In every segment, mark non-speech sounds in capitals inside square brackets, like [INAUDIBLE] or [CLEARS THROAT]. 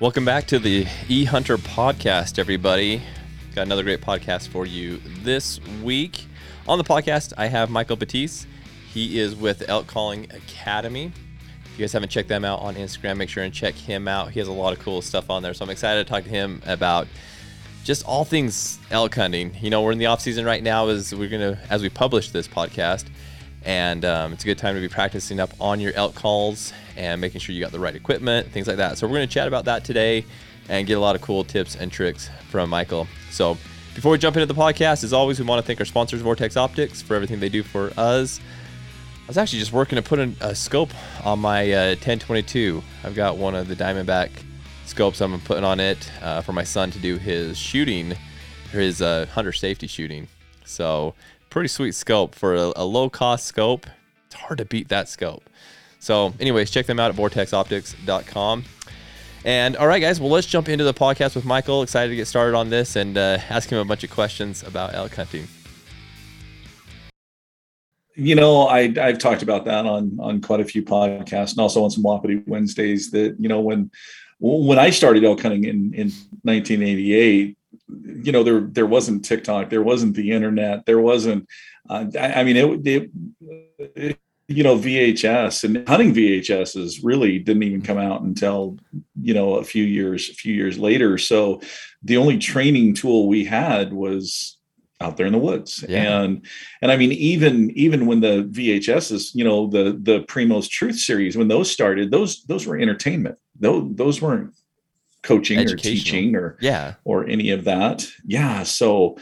Welcome back to the E Hunter podcast, everybody. Got another great podcast for you this week. On the podcast, I have Michael Batiste. He is with Elk Calling Academy. If you guys haven't checked them out on Instagram, make sure and check him out. He has a lot of cool stuff on there. So I'm excited to talk to him about just all things elk hunting. You know, we're in the off season right now as we're gonna as we publish this podcast, and um, it's a good time to be practicing up on your elk calls and making sure you got the right equipment, things like that. So we're gonna chat about that today and get a lot of cool tips and tricks from Michael. So before we jump into the podcast, as always, we want to thank our sponsors, Vortex Optics, for everything they do for us. I was actually just working to put in a scope on my uh, 1022. I've got one of the Diamondback scopes I'm putting on it uh, for my son to do his shooting, his uh, hunter safety shooting. So pretty sweet scope for a, a low cost scope. It's hard to beat that scope. So, anyways, check them out at vortexoptics.com. And all right, guys, well, let's jump into the podcast with Michael. Excited to get started on this and uh, ask him a bunch of questions about elk hunting. You know, I, I've talked about that on on quite a few podcasts and also on some Wapiti Wednesdays. That you know, when when I started elk hunting in in 1988, you know, there there wasn't TikTok, there wasn't the internet, there wasn't. Uh, I, I, mean, it, it, it you know VHS and hunting VHSs really didn't even come out until you know a few years a few years later. So the only training tool we had was out there in the woods yeah. and and i mean even even when the vhs's you know the the primos truth series when those started those those were entertainment those those weren't coaching or teaching or yeah. or any of that. Yeah so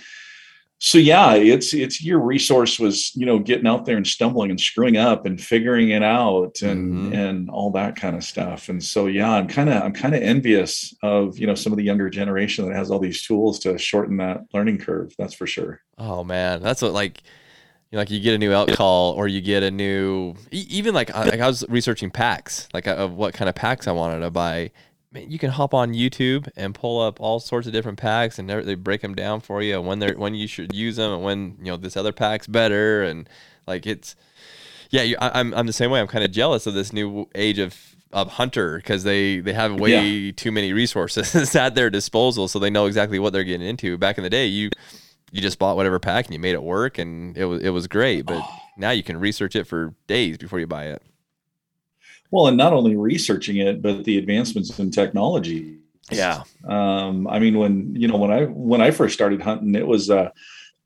so yeah it's it's your resource was you know getting out there and stumbling and screwing up and figuring it out and mm-hmm. and all that kind of stuff. And so yeah i'm kind of i'm kind of envious of you know some of the younger generation that has all these tools to shorten that learning curve that's for sure. Oh man that's what like you know, like you get a new elk call or you get a new even like I, like I was researching packs like of what kind of packs I wanted to buy man, you can hop on YouTube and pull up all sorts of different packs, and they break them down for you when they're when you should use them, and when you know this other pack's better, and like it's yeah, you, I, am I'm the same way. I'm kind of jealous of this new age of of hunter because they they have way yeah. too many resources [LAUGHS] at their disposal, so they know exactly what they're getting into. Back in the day, you you just bought whatever pack and you made it work, and it was it was great. But oh. now you can research it for days before you buy it. Well, and not only researching it, but the advancements in technology. Yeah. Um, I mean, when you know when I when I first started hunting, it was uh,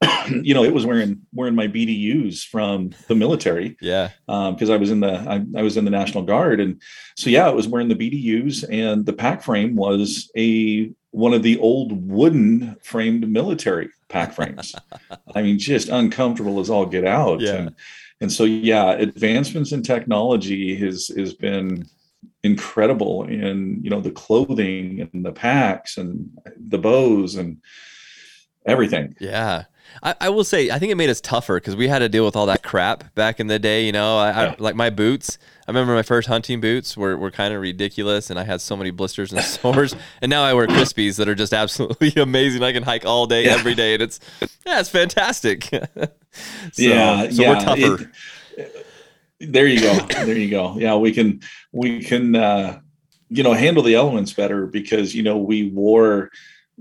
[CLEARS THROAT] you know it was wearing wearing my BDUs from the military. Yeah. Because um, I was in the I, I was in the National Guard, and so yeah, it was wearing the BDUs, and the pack frame was a one of the old wooden framed military pack frames. [LAUGHS] I mean, just uncomfortable as all get out. Yeah. And, and so yeah advancements in technology has has been incredible in you know the clothing and the packs and the bows and everything. Yeah I, I will say I think it made us tougher because we had to deal with all that crap back in the day. You know, I, I like my boots. I remember my first hunting boots were, were kind of ridiculous, and I had so many blisters and [LAUGHS] sores. and now I wear Crispis that are just absolutely [LAUGHS] amazing. I can hike all day, yeah. every day, and it's yeah, it's fantastic. [LAUGHS] so, yeah, so yeah. we're tougher. It, there you go. There you go. Yeah, we can we can uh, you know handle the elements better because you know we wore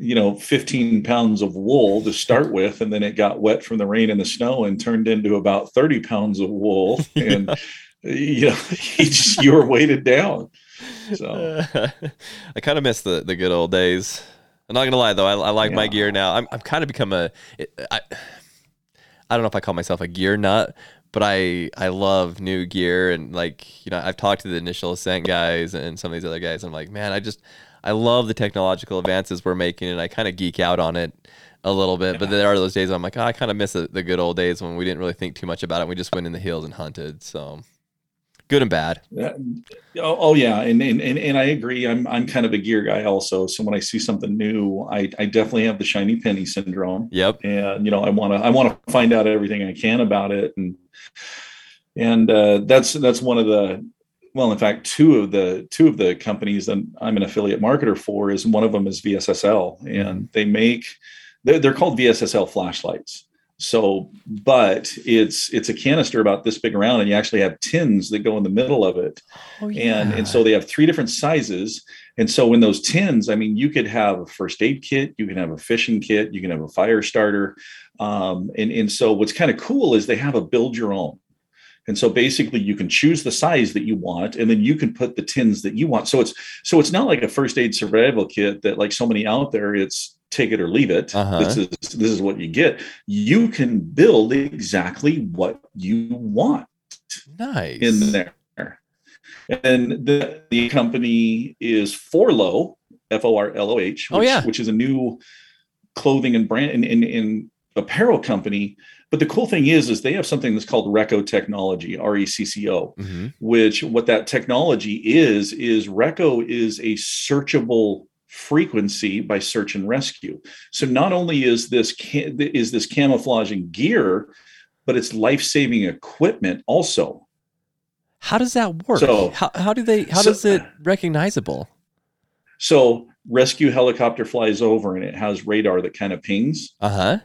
you know 15 pounds of wool to start [LAUGHS] with and then it got wet from the rain and the snow and turned into about 30 pounds of wool [LAUGHS] and yeah. you know [LAUGHS] you just you were weighted down so i kind of miss the the good old days i'm not gonna lie though i, I like yeah. my gear now i'm, I'm kind of become a I, I don't know if i call myself a gear nut but I I love new gear and like you know I've talked to the initial ascent guys and some of these other guys. I'm like, man, I just I love the technological advances we're making, and I kind of geek out on it a little bit. But there are those days I'm like, oh, I kind of miss the, the, good old days when we didn't really think too much about it. We just went in the hills and hunted. So good and bad. oh, oh, yeah, and, and and and I agree. I'm I'm kind of a gear guy also. So when I see something new, I I definitely have the shiny penny syndrome. Yep. And you know, I want to I want to find out everything I can about it, and and uh, that's that's one of the well, in fact, two of the two of the companies that I'm an affiliate marketer for is one of them is VSSL, and they make they're, they're called VSSL flashlights. So, but it's it's a canister about this big around, and you actually have tins that go in the middle of it, oh, yeah. and and so they have three different sizes, And so in those tins, I mean, you could have a first aid kit, you can have a fishing kit, you can have a fire starter. Um, and, and so what's kind of cool is they have a build your own. And so basically you can choose the size that you want and then you can put the tins that you want. So it's so it's not like a first aid survival kit that like so many out there, it's take it or leave it. Uh-huh. This is this is what you get. You can build exactly what you want Nice. in there. And the, the company is Forloh, F O R L O H, Oh, which, yeah. which is a new clothing and brand and, and, and apparel company. But the cool thing is, is they have something that's called Recco Technology, R E C C O, Mhm. which what that technology is, is Recco is a searchable frequency by search and rescue. So not only is this is this camouflaging gear, but it's life-saving equipment also. How does that work? So- how, how do they? How so- does it recognizable? So rescue helicopter flies over and it has radar that kind of pings. Uh huh.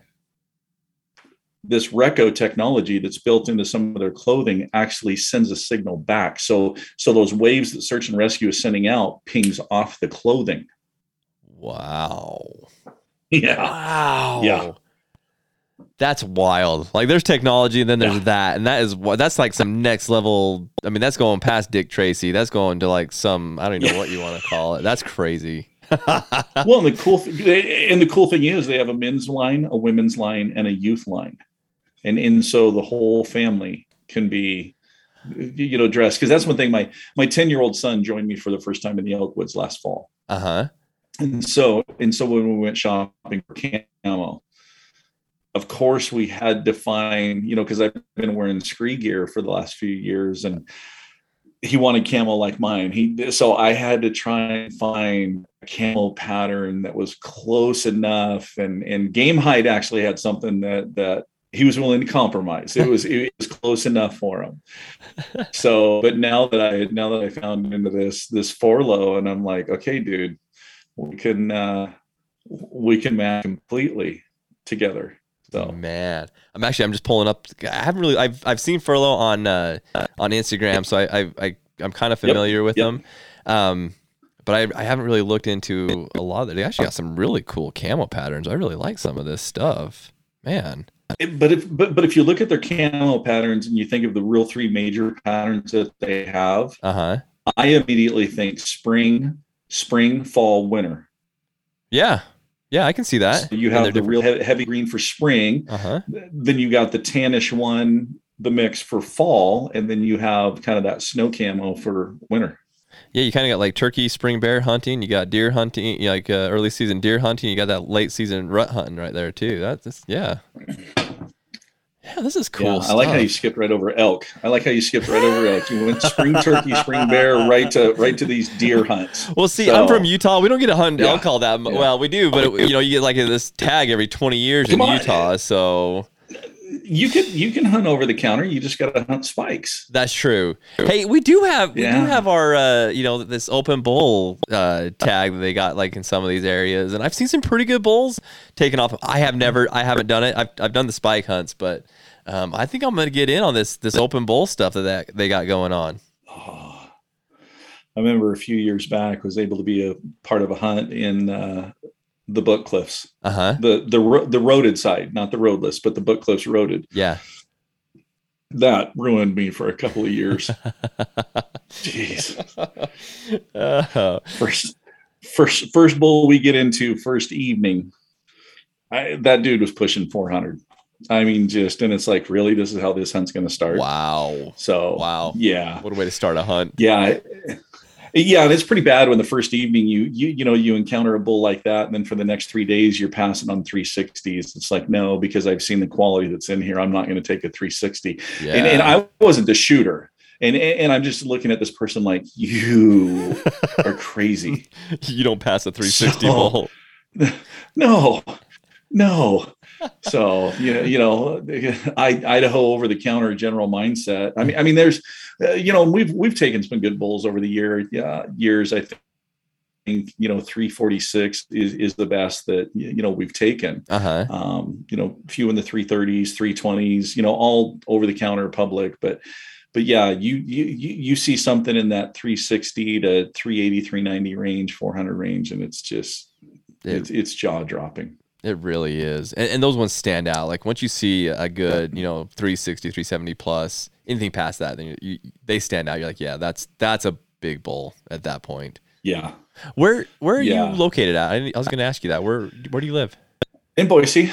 This Recco technology that's built into some of their clothing actually sends a signal back. So so those waves that search and rescue is sending out pings off the clothing. Wow. [LAUGHS] Yeah. Wow. Yeah. That's wild. Like there's technology and then there's Yeah. that. And that is what that's like some next level. I mean, that's going past Dick Tracy. That's going to like some, I don't even know what you want to call it. That's crazy. Well, and the cool th- and the cool thing is they have a men's line, a women's line, and a youth line, and in so the whole family can be, you know, dressed because that's one thing. My my ten year old son joined me for the first time in the Elkwoods last fall, Uh huh. and so and so when we went shopping for camo, of course we had to find, you know, because I've been wearing scree gear for the last few years, and he wanted camo like mine. He so I had to try and find a camo pattern that was close enough, and and Gamehide actually had something that that he was willing to compromise. It was it was close enough for him. So, but now that I now that I found into this this Forloh, and I'm like, okay, dude, we can uh we can match completely together. So Man, I'm actually I'm just pulling up. I haven't really I've I've seen Forloh on uh, on Instagram, so I I, I I'm kind of Yep, familiar with yep. them. Um, but I I haven't really looked into a lot of it. They actually got some really cool camo patterns. I really like some of this stuff. Man. But if but but if you look at their camo patterns and you think of the real three major patterns that they have, Uh huh. I immediately think spring, spring, fall, winter. Yeah. Yeah, I can see that. So you have the real he- heavy green for spring, Uh huh. then you got the tannish one, the mix for fall, and then you have kind of that snow camo for winter. Yeah, you kind of got like turkey, spring bear hunting. You got deer hunting, like uh, early season deer hunting. You got that late season rut hunting right there too. That's just, yeah. Yeah, this is cool. Yeah, I like how you skipped right over elk. I like how you skipped right over elk. You went spring turkey, spring bear, right to right to these deer hunts. Well, see, So- I'm from Utah. We don't get to hunt Yeah. elk all that. Yeah. Well, we do, but it, you know, you get like this tag every 20 years Come in on. Utah. So You can you can hunt over the counter. You just got to hunt spikes. that's true. Hey, we do have we do have our uh, you know this open bull uh, tag that they got like in some of these areas, and I've seen some pretty good bulls taken off. I have never, I haven't done it. I've I've done the spike hunts, but um, I think I'm gonna get in on this this open bull stuff that, that they got going on. Oh, I remember a few years back was able to be a part of a hunt in uh, the Book Cliffs, Uh huh. the the the roaded side, not the roadless, but the Book Cliffs roaded. Yeah. That ruined me for a couple of years. [LAUGHS] Jeez. Oh. First, first, first bull we get into first evening. I, that dude was pushing 400. I mean, just and it's like, really, this is how this hunt's going to start. wow. So, Wow. yeah, What a way to start a hunt. yeah, yeah. And it's pretty bad when the first evening you you you know you encounter a bull like that, and then for the next three days you're passing on 360s. It's like, no, because I've seen the quality that's in here, I'm not going to take a 360. Yeah. And, and I wasn't the shooter. And, and I'm just looking at this person like you are crazy. [LAUGHS] you don't pass a 360 So- bull. [LAUGHS] no, no. So you know, you know, I, Idaho over the counter general mindset. I mean, I mean, there's, uh, you know, we've we've taken some good bulls over the year uh, years. I think you know, 346 is is the best that you know we've taken. Uh huh. Um, you know, few in the 330s, 320s. You know, all over the counter public, but but yeah, you you you see something in that 360 to 380, 390 range, 400 range, and it's just it, it's, it's jaw dropping. It really is. And, and, those ones stand out. Like once you see a good, you know, 360, 370 plus, anything past that, then you, you, they stand out. You're like, yeah, that's that's a big bull at that point. Yeah. Where where are yeah. you located at? I, I was going to ask you that. Where where do you live? In Boise,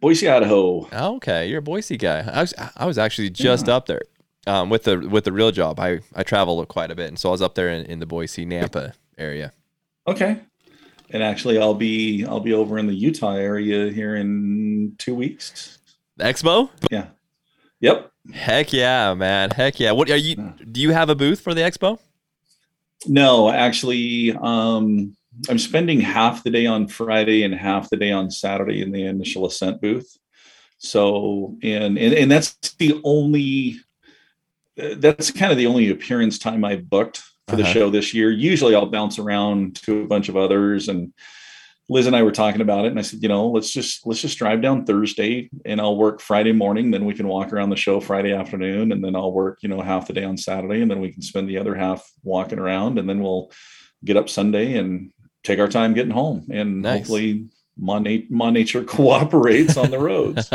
Boise, Idaho. Oh, okay, you're a Boise guy. I was I was actually just yeah. up there um, with the with the real job. I I travel quite a bit, and so I was up there in, in the Boise Nampa area. Okay, and actually, I'll be I'll be over in the Utah area here in two weeks. Expo? Yeah. Yep. Heck yeah, man. Heck yeah. What are you? Do you have a booth for the expo? No, actually, um, I'm spending half the day on Friday and half the day on Saturday in the initial ascent booth. So, and and, and that's the only that's kind of the only appearance time I booked for uh-huh. the show this year. Usually I'll bounce around to a bunch of others and Liz and I were talking about it and I said, you know, let's just let's just drive down Thursday and I'll work Friday morning, then we can walk around the show Friday afternoon and then I'll work, you know, half the day on Saturday and then we can spend the other half walking around and then we'll get up Sunday and take our time getting home and nice. hopefully my, my nature [LAUGHS] cooperates on the roads.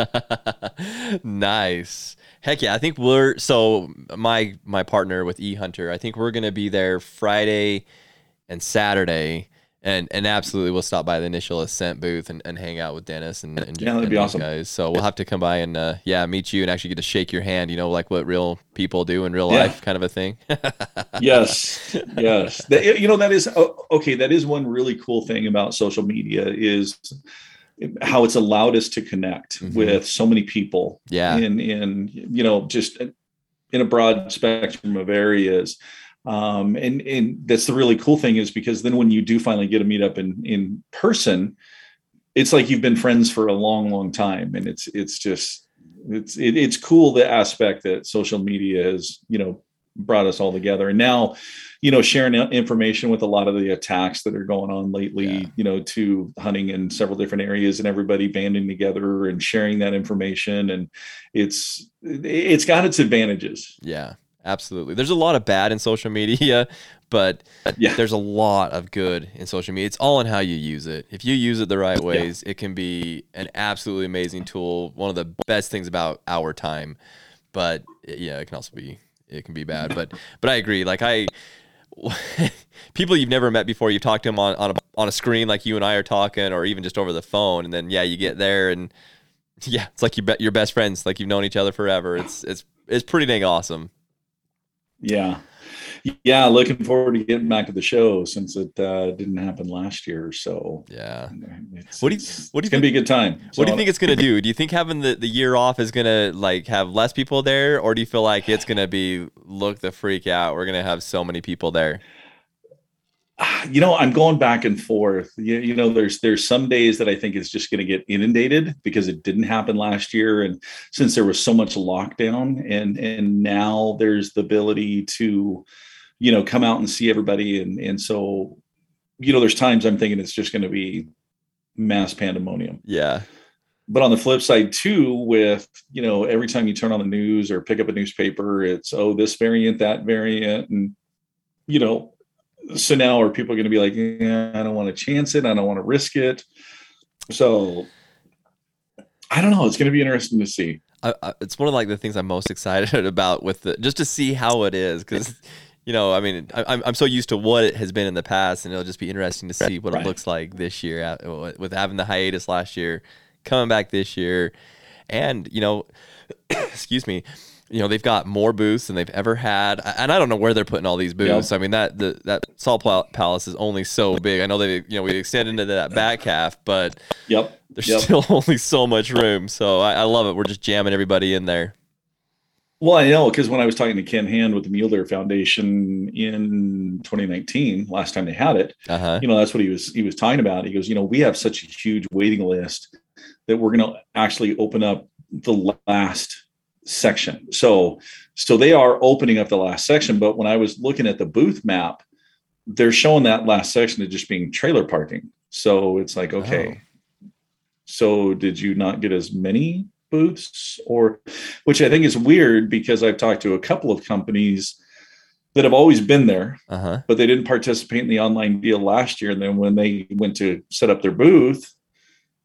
[LAUGHS] nice. Heck yeah, I think we're so my my partner with E Hunter. I think we're gonna be there Friday and Saturday, and and absolutely we'll stop by the initial ascent booth and, and hang out with Dennis and, and yeah, that'd be awesome, guys. So we'll have to come by and uh, yeah, meet you and actually get to shake your hand. You know, like what real people do in real yeah. life, kind of a thing. [LAUGHS] yes, yes. you know that is okay. That is one really cool thing about social media is how it's allowed us to connect mm-hmm. with so many people yeah. in in you know just in a broad spectrum of areas. Um, and and that's the really cool thing is because then when you do finally get a meetup in in person it's like you've been friends for a long long time. And it's it's just it's it, it's cool the aspect that social media has you know brought us all together. And now you know sharing information with a lot of the attacks that are going on lately yeah. you know to hunting in several different areas and everybody banding together and sharing that information. And it's it's got its advantages. Yeah absolutely. There's a lot of bad in social media but yeah. there's a lot of good in social media. It's all in how you use it. If you use it the right ways yeah. it can be an absolutely amazing tool one of the best things about our time. But yeah it can also be it can be bad but but i agree like i [LAUGHS] people you've never met before. You've talked to them on, on a on a screen like you and I are talking, or even just over the phone, and then yeah, you get there and [LAUGHS] yeah, it's like you bet your best friends, like you've known each other forever. It's it's it's pretty dang awesome. Yeah, yeah. Looking forward to getting back to the show since it uh, didn't happen last year. So yeah, what do you what do you think, gonna be a good time? What do you think it's gonna do? Do you think having the, the year off is gonna like have less people there, or do you feel like it's gonna be look the freak out? We're gonna have so many people there you know i'm going back and forth you, you, know there's there's some days that i think it's just going to get inundated because it didn't happen last year and since there was so much lockdown and and now there's the ability to you know come out and see everybody and and so you know there's times i'm thinking it's just going to be mass pandemonium yeah but on the flip side too with you know every time you turn on the news or pick up a newspaper it's oh this variant that variant and you know so now are people going to be like, yeah, I don't want to chance it. I don't want to risk it. So I don't know. It's going to be interesting to see. I, I, it's one of like the things I'm most [LAUGHS] excited about with the just to see how it is because you know I mean I, I'm I'm so used to what it has been in the past and it'll just be interesting to see what right. it looks like this year uh, with having the hiatus last year, coming back this year, and you know, [COUGHS] excuse me, you know they've got more booths than they've ever had and i don't know where they're putting all these booths. Yep. i mean that the, that salt palace is only so big. I know they you know we extended into that back half but yep. there's yep. still [LAUGHS] only so much room. So I, I love it. We're just jamming everybody in there well, I know because when I was talking to Ken Hand with the Mule Deer Foundation in 2019, last time they had it, uh-huh. you know, that's what he was he was talking about. He goes, you know, we have such a huge waiting list that we're going to actually open up the last section. So so they are opening up the last section, but when I was looking at the booth map, they're showing that last section as just being trailer parking. So it's like, okay. Oh. So did you not get as many booths or which I think is weird because I've talked to a couple of companies that have always been there, uh-huh. but they didn't participate in the online deal last year. And then when they went to set up their booth,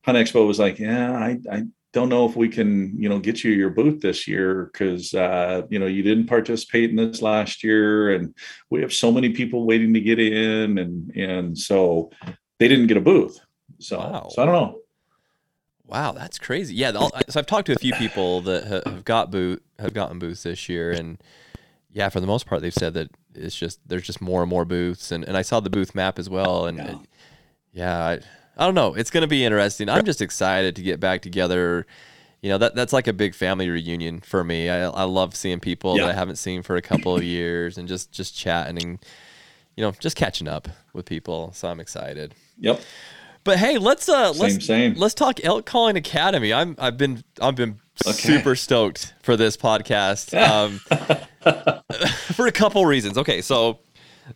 Hunt Expo was like, "Yeah, I, I don't know if we can, you know, get you your booth this year because uh, you know you didn't participate in this last year, and we have so many people waiting to get in, and and so they didn't get a booth. So, wow. so I don't know. Wow, that's crazy. Yeah, so I've talked to a few people that have got boot have gotten booths this year, and yeah, for the most part, they've said that it's just there's just more and more booths, and, and I saw the booth map as well, and yeah, yeah I, I don't know, it's gonna be interesting. I'm just excited to get back together. You know that that's like a big family reunion for me. I I love seeing people yeah. that I haven't seen for a couple of years, and just just chatting and you know just catching up with people. So I'm excited. Yep. But hey, let's uh same, let's same. let's talk elk calling academy. I'm I've been I've been okay. super stoked for this podcast. [LAUGHS] Um, [LAUGHS] for a couple reasons. Okay, so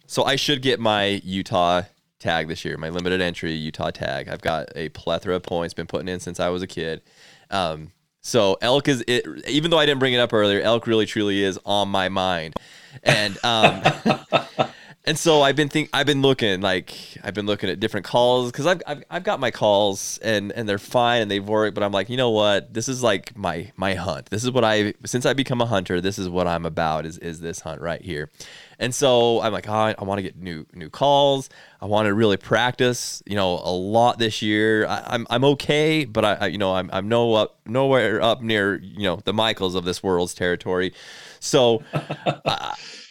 so I should get my Utah tag this year, my limited entry Utah tag. I've got a plethora of points been putting in since I was a kid. Um, so elk is it even though I didn't bring it up earlier, elk really truly is on my mind. And um [LAUGHS] and so I've been think I've been looking like I've been looking at different calls because I've, I've I've got my calls and and they're fine and they've worked, but I'm like, you know what? This is like my my hunt. This is what I since I become a hunter. This is what I'm about. Is is this hunt right here? And so I'm like, oh, I, want to get new new calls. I want to really practice. You know, a lot this year. I, am I'm, I'm okay, but I, I you know I'm I'm no up nowhere up near you know the Michaels of this world's territory. So. [LAUGHS]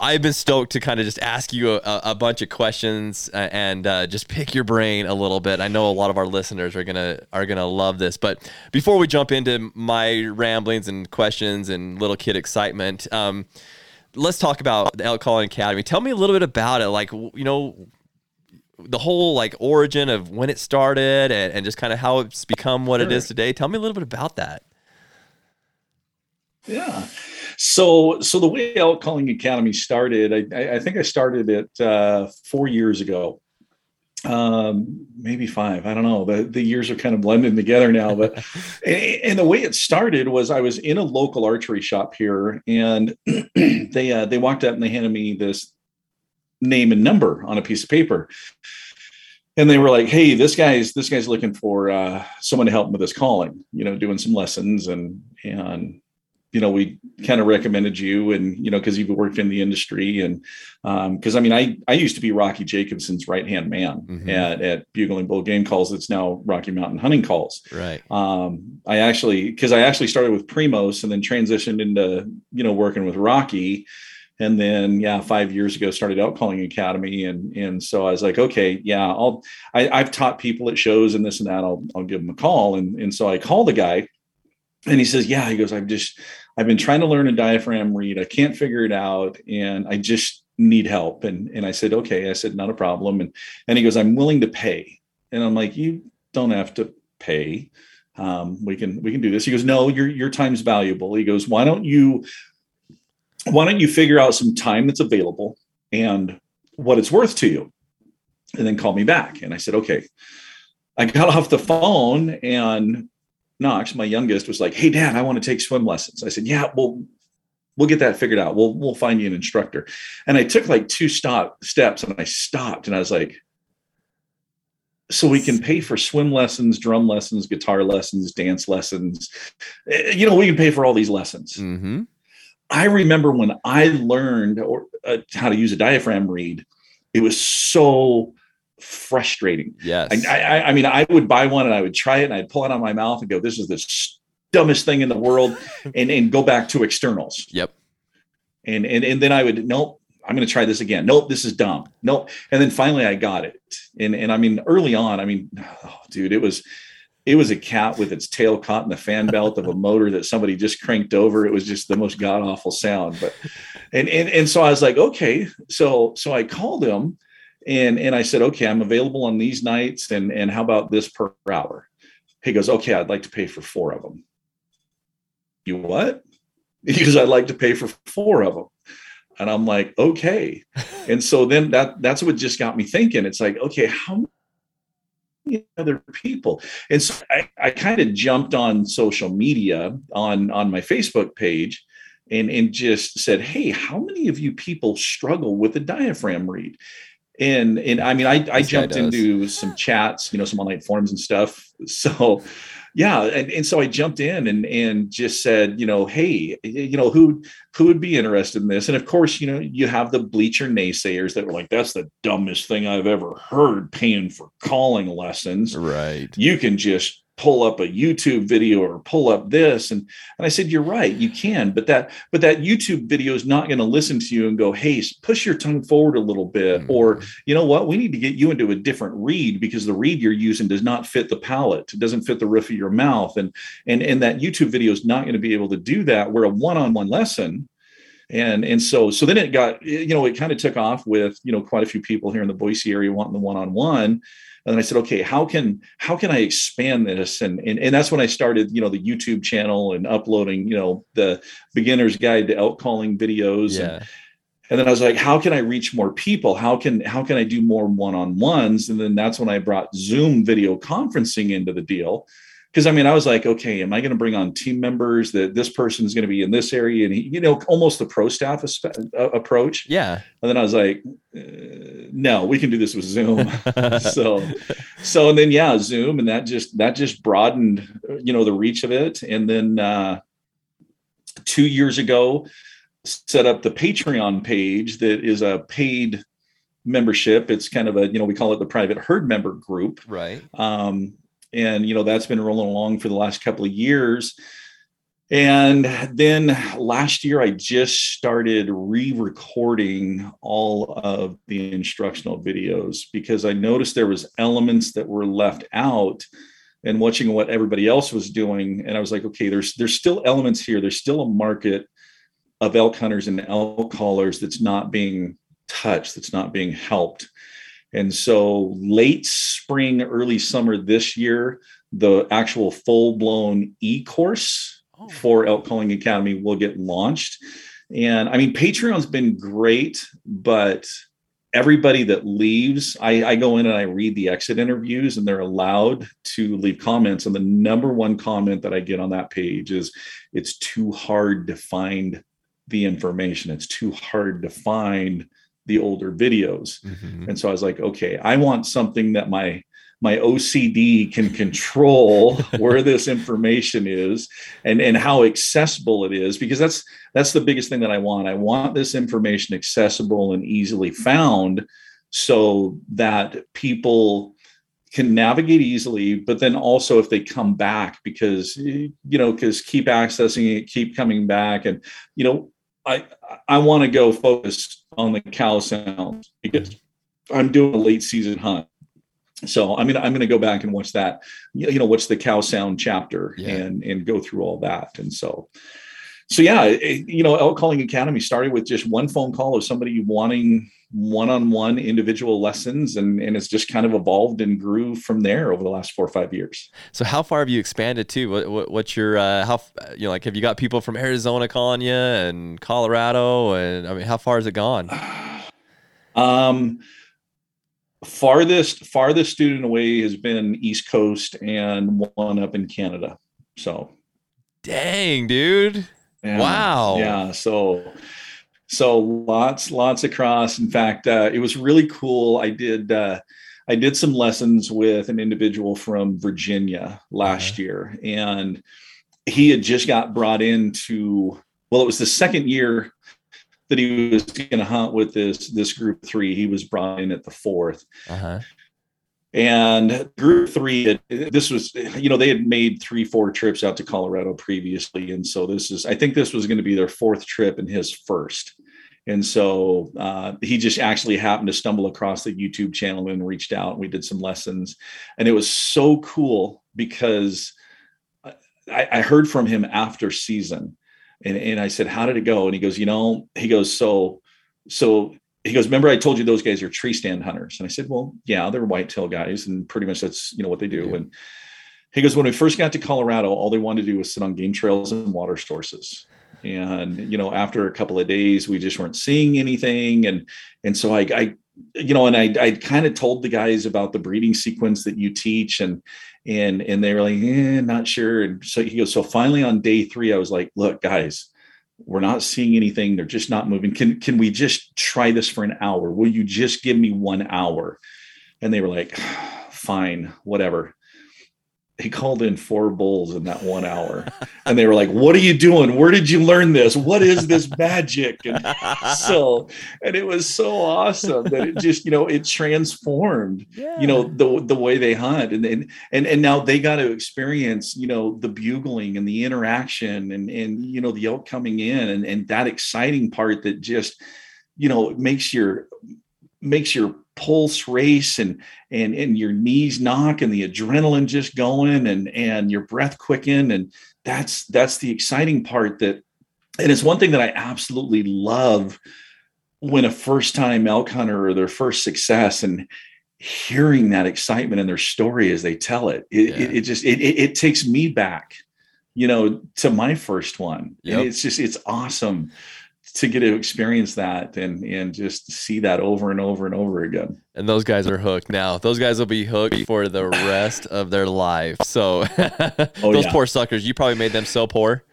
I've been stoked to kind of just ask you a, a bunch of questions uh, and uh, just pick your brain a little bit. I know a lot of our listeners are gonna are gonna love this, but before we jump into my ramblings and questions and little kid excitement, um, let's talk about the Elk Calling Academy. Tell me a little bit about it, like you know the whole like origin of when it started and, and just kind of how it's become what sure. it is today. Tell me a little bit about that. Yeah. So, so the way Elk Calling Academy started, I, I think I started it uh, four years ago, um, maybe five. I don't know. The, the years are kind of blending together now. But [LAUGHS] and the way it started was I was in a local archery shop here, and [CLEARS THROAT] they uh, they walked up and they handed me this name and number on a piece of paper and they were like hey this guy's this guy's looking for uh, someone to help him with his calling you know doing some lessons and and you know, we kind of recommended you and, you know, cause you've worked in the industry and, um, cause I mean, I, I used to be Rocky Jacobsen's right-hand man mm-hmm. at, at Bugling Bull game calls. It's now Rocky Mountain hunting calls. Right. Um, I actually, cause I actually started with Primos and then transitioned into, you know, working with Rocky and then yeah five years ago started elk calling academy and and so i was like okay yeah i'll I, i've taught people at shows and this and that i'll, I'll give them a call and and so i called the guy and he says yeah he goes i've just I've been trying to learn a diaphragm reed. I can't figure it out, and I just need help. And and I said, okay. I said, not a problem. And and he goes, I'm willing to pay. And I'm like, you don't have to pay. Um, we can we can do this. He goes, no, your your time's valuable. He goes, why don't you why don't you figure out some time that's available and what it's worth to you, and then call me back. And I said, okay. I got [LAUGHS] off the phone and Knox, my youngest, was like, "Hey, Dad, I want to take swim lessons." I said, "Yeah, well, we'll get that figured out. We'll we'll find you an instructor." And I took like two stop steps, and I stopped, and I was like, "So we can pay for swim lessons, drum lessons, guitar lessons, dance lessons. Eh, you know, we can pay for all these lessons." Mm-hmm. I remember when I learned or uh, how to use a diaphragm reed, it was so frustrating. Yes. I, I, I, mean, I would buy one and I would try it and I'd pull it out of my mouth and go, this is the dumbest thing in the world [LAUGHS] and, and go back to externals. Yep. And, and, and then I would, nope, I'm going to try this again. Nope, this is dumb. Nope. And then finally I got it. And, and I mean, early on, I mean, oh, dude, it was, it was a cat with its tail caught in the fan belt of a [LAUGHS] motor that somebody just cranked over. It was just the most god awful sound. But, and, and, and so I was like, okay. So, so I called him and and I said, okay, I'm available on these nights, and and how about this per hour? He goes, okay, I'd like to pay for four of them. You what? [LAUGHS] Because I'd like to pay for four of them. And I'm like, okay. [LAUGHS] and so then that that's what just got me thinking. It's like, okay, how many other people and so i, I kind of jumped on social media on on my facebook page and and just said hey how many of you people struggle with the diaphragm reed and and i mean i, I jumped into some chats you know some online forums and stuff. [LAUGHS] So yeah and, and so i jumped in and and just said you know hey you know who who would be interested in this? And of course you know you have the bleacher naysayers that were like that's the dumbest thing i've ever heard paying for calling lessons. Right. You can just pull up a YouTube video or pull up this. And, and I said, you're right, you can, but that, but that YouTube video is not going to listen to you and go, Hey, push your tongue forward a little bit. Mm-hmm. Or, you know what, we need to get you into a different reed because the reed you're using does not fit the palate. It doesn't fit the roof of your mouth. And, and, and that YouTube video is not going to be able to do that. Where a one-on-one lesson, and and so so then it got you know it kind of took off with you know quite a few people here in the Boise area wanting the one-on-one and I said, okay, how can how can I expand this? And, and and that's when I started, you know, the YouTube channel and uploading, you know, the beginner's guide to elk calling videos. Yeah. And, and then I was like, how can I reach more people? How can how can I do more one-on-ones? And then that's when I brought Zoom video conferencing into the deal because I mean, I was like, okay, am I going to bring on team members that this person is going to be in this area? And he, you know, almost the pro staff uh, approach. Yeah. And then I was like, uh, no, we can do this with Zoom. [LAUGHS] so, so, and then, yeah, Zoom. And that just, that just broadened, you know, the reach of it. And then uh, two years ago, set up the Patreon page that is a paid membership. It's kind of a, you know, we call it the private herd member group. Right. Um, and you know that's been rolling along for the last couple of years. And then last year i just started re-recording all of the instructional videos because i noticed there was elements that were left out and watching what everybody else was doing. And i was like okay there's there's still elements here. There's still a market of elk hunters and elk callers that's not being touched that's not being helped and so late spring, early summer this year, the actual full blown e course oh. for Elk Calling Academy will get launched. And I mean, Patreon's been great, but everybody that leaves, I, I, go in and I read the exit interviews, and they're allowed to leave comments. And the number one comment that I get on that page is it's too hard to find the information, it's too hard to find the older videos. Mm-hmm. And so I was like, okay, I want something that my my OCD can control [LAUGHS] where this information is and and how accessible it is because that's that's the biggest thing that I want. I want this information accessible and easily found so that people can navigate easily but then also if they come back because you know because keep accessing it keep coming back and you know I I want to go focus on the cow sounds because I'm doing a late season hunt. So I mean I'm going to go back and watch that. You know, what's the cow sound chapter yeah. and and go through all that. And so so yeah, it, you know, Elk Calling Academy started with just one phone call of somebody wanting one-on-one individual lessons and and it's just kind of evolved and grew from there over the last four or five years. So how far have you expanded to what, what what's your uh how you know like have you got people from arizona calling you and colorado and i mean how far has it gone? [SIGHS] Um farthest farthest student away has been east coast and one up in canada. So. Dang dude. Yeah, wow. Yeah so so lots lots across in fact uh, it was really cool i did uh, i did some lessons with an individual from virginia last uh-huh. year and he had just got brought into well it was the second year that he was going to hunt with this this group three he was brought in at the 4th uh-huh. And group three this was you know they had made three four trips out to colorado previously and so this is i think this was going to be their fourth trip and his first and so uh, he just actually happened to stumble across the YouTube channel and reached out. And we did some lessons, and it was so cool because I, I heard from him after season, and, and I said, "How did it go?" And he goes, "You know," he goes, "So, so." He goes, remember I told you those guys are tree stand hunters. And I said, well, yeah, they're whitetail guys. And pretty much that's, you know, what they do. Yeah. And he goes, when we first got to Colorado, all they wanted to do was sit on game trails and water sources and you know after a couple of days we just weren't seeing anything and and so I, I you know, and I I kind of told the guys about the breeding sequence that you teach, and and and they were like, eh, not sure. And so he goes, so finally on day three, I was like, look, guys, we're not seeing anything. They're just not moving. Can can we just try this for an hour? Will you just give me one hour? And they were like, [SIGHS] fine, whatever he called in four bulls in that one hour. And they were like what are you doing? Where did you learn this? What is this magic? And so and it was so awesome that it just you know it transformed yeah. you know the the way they hunt. And and and, and now they got to experience you know the bugling and the interaction and and you know the elk coming in and and that exciting part that just you know makes your makes your pulse race and and and your knees knock and the adrenaline just going and and your breath quicken and that's that's the exciting part that and it's one thing that I absolutely love when a first time elk hunter or their first success and hearing that excitement in their story as they tell it it, yeah. it, it, just it, it, takes me back you know to my first one yep. and it's just it's awesome to get to experience that and and just see that over and over and over again. And those guys are hooked now. Those guys will be hooked for the rest of their life. So [LAUGHS] oh, those yeah. poor suckers, you probably made them so poor.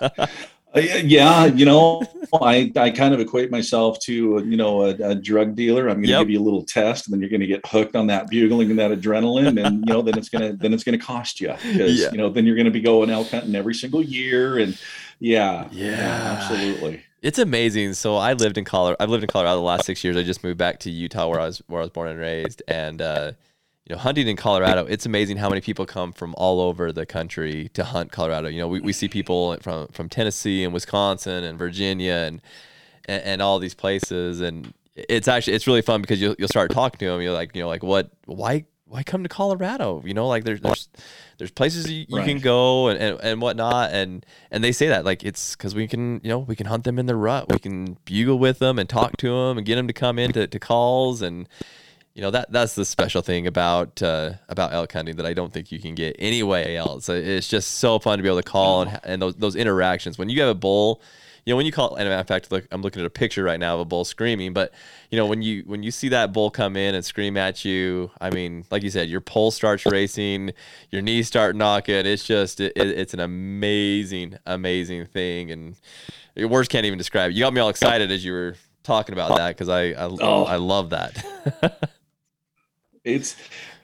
uh, yeah, you know, I I kind of equate myself to you know a, a drug dealer. I'm going to yep. give you a little test, and then you're going to get hooked on that bugling and that adrenaline, and you know then it's gonna then it's gonna cost you because [LAUGHS] yeah. you know then you're going to be going elk hunting every single year and yeah, yeah, yeah, absolutely. It's amazing. So I lived in Colorado. I've lived in Colorado the last six years. I just moved back to Utah, where I was where I was born and raised. And uh, you know, hunting in Colorado, it's amazing how many people come from all over the country to hunt Colorado. You know, we, we see people from from Tennessee and Wisconsin and Virginia and and, and all these places. And it's actually it's really fun because you'll you'll start talking to them. You're like, you know, like what why why come to Colorado? You know, like there's there's there's places you, you right. can go and, and, and whatnot and and they say that like it's because we can you know we can hunt them in the rut we can bugle with them and talk to them and get them to come into to calls and you know that that's the special thing about uh, about elk hunting that I don't think you can get anyway else. It's just so fun to be able to call and and those those interactions when you have a bull you know when you call and in fact look i'm looking at a picture right now of a bull screaming but you know when you when you see that bull come in and scream at you i mean like you said your pulse starts racing your knees start knocking. It's just it, it's an amazing amazing thing. And your words can't even describe it. You got me all excited as you were talking about that because i I, oh. I love that. [LAUGHS] It's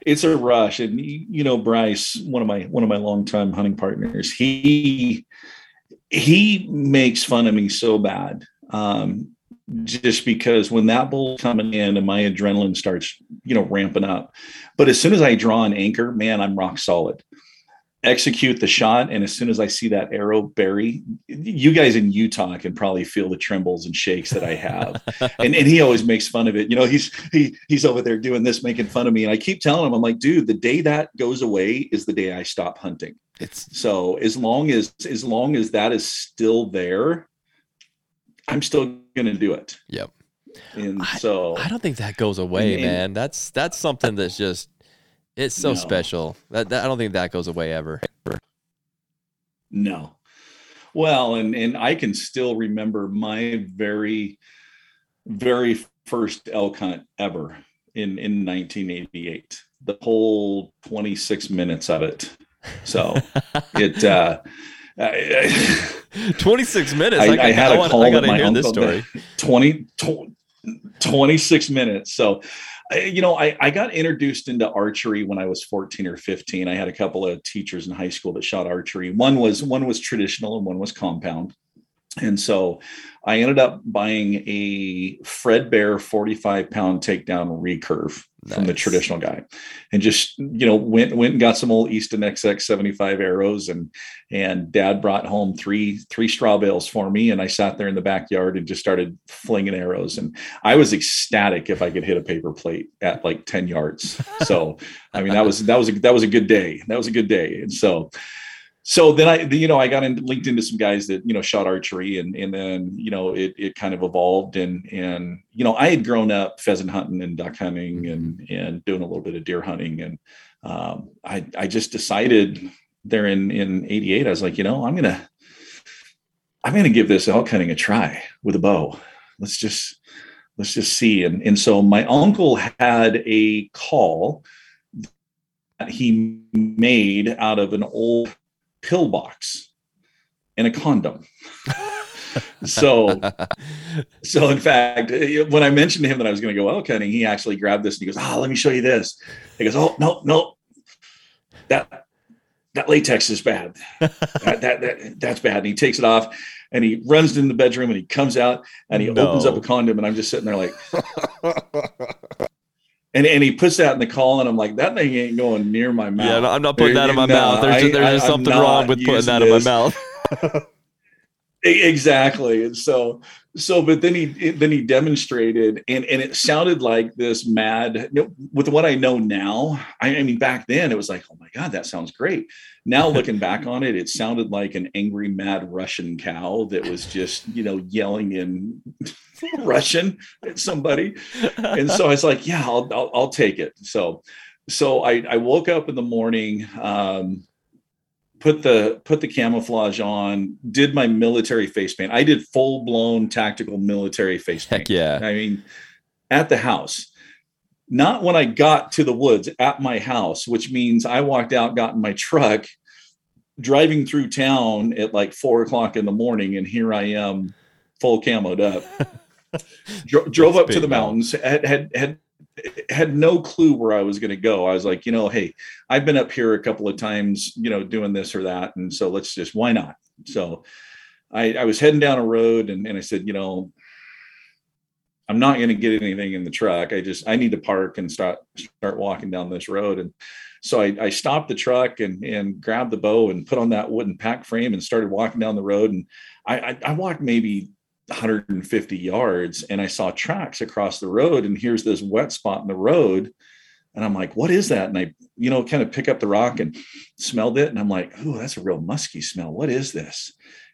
it's a rush. And you know bryce one of my one of my longtime hunting partners he he makes fun of me so bad um, just because when that bull coming in and my adrenaline starts you know ramping up but as soon as i draw an anchor man i'm rock solid. Execute the shot and as soon as i see that arrow bury you guys in utah can probably feel the trembles and shakes that i have. [LAUGHS] And, and he always makes fun of it. You know he's he he's over there doing this making fun of me. And i keep telling him i'm like dude the day that goes away is the day i stop hunting it's so as long as as long as that is still there i'm still gonna do it yep and so i, I don't think that goes away and, man that's that's something that's just it's so no. special. That, that I don't think that goes away ever. No. Well, and and I can still remember my very very first elk hunt ever in in 1988. The whole 26 minutes of it. So it uh 26 minutes. I, I, I had I a call I gotta hear this story. 20, 26 minutes. So you know, I, I got introduced into archery when I was 14 or 15. I had a couple of teachers in high school that shot archery. One was one was traditional and one was compound. And so I ended up buying a Fred Bear 45 pound takedown recurve nice. from the traditional guy and just, you know, went, went and got some old Easton XX 75 arrows and, and dad brought home three, three straw bales for me. And I sat there in the backyard and just started flinging arrows. And I was ecstatic if I could hit a paper plate at like 10 yards. So, I mean, that was, that was, a, that was a good day. That was a good day. And so, so then I, you know, I got in, linked into some guys that you know shot archery, and and then you know it it kind of evolved, and and you know I had grown up pheasant hunting and duck hunting and and doing a little bit of deer hunting, and um, I I just decided there in in '88 I was like, you know, I'm gonna I'm gonna give this elk hunting a try with a bow. Let's just let's just see. And, and so my uncle had a call that he made out of an old pillbox and a condom. [LAUGHS] so, [LAUGHS] so in fact, when I mentioned to him that I was going to go elk hunting, he actually grabbed this and he goes, "Ah, oh, let me show you this." He goes, "Oh no, no, that that latex is bad. that, that, that that's bad." And he takes it off and he runs in the bedroom and he comes out and he no. opens up a condom and I'm just sitting there like. [LAUGHS] And, and he puts that in the call, and I'm like, that thing ain't going near my mouth. Yeah, no, I'm not putting there, that in my no, mouth. There's, I, there's I, something wrong with putting that this. in my mouth. [LAUGHS] exactly and so so but then he then he demonstrated and and it sounded like this mad you know, with what i know now I, I, mean back then it was like oh my god that sounds great. Now [LAUGHS] looking back on it it sounded like an angry mad russian cow that was just you know yelling in [LAUGHS] russian at somebody. And so i was like yeah i'll i'll, I'll take it. So so I, I woke up in the morning um, put the put the camouflage on did my military face paint. I did full blown tactical military face paint. Heck yeah. I mean at the house. Not when i got to the woods at my house which means i walked out got in my truck driving through town at like four o'clock in the morning and here i am full camoed up. [LAUGHS] Dro- drove up to the mountains had, had had had no clue where I was going to go. I was like, you know, hey, I've been up here a couple of times, you know, doing this or that. And so let's just, why not? So I, I was heading down a road and, and I said, you know, I'm not going to get anything in the truck. I just, I need to park and start, start walking down this road. And so I, I stopped the truck and, and grabbed the bow and put on that wooden pack frame and started walking down the road. And I, I, I walked maybe 150 yards and I saw tracks across the road and here's this wet spot in the road. And I'm like what is that? And I you know kind of pick up the rock and smelled it and I'm like oh that's a real musky smell. What is this?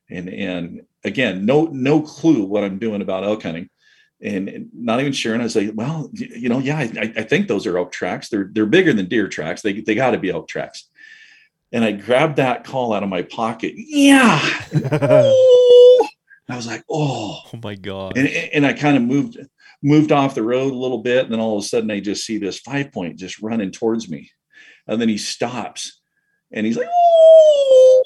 And and again no no clue what I'm doing about elk hunting. And not even sure and I was like well you know yeah I, I think those are elk tracks. They're they're bigger than deer tracks. They they got to be elk tracks. And I grabbed that call out of my pocket. Yeah [LAUGHS] I was like, oh, oh my god! And, and I kind of moved moved off the road a little bit, and then all of a sudden I just see this five point just running towards me, and then he stops, and he's like, oh!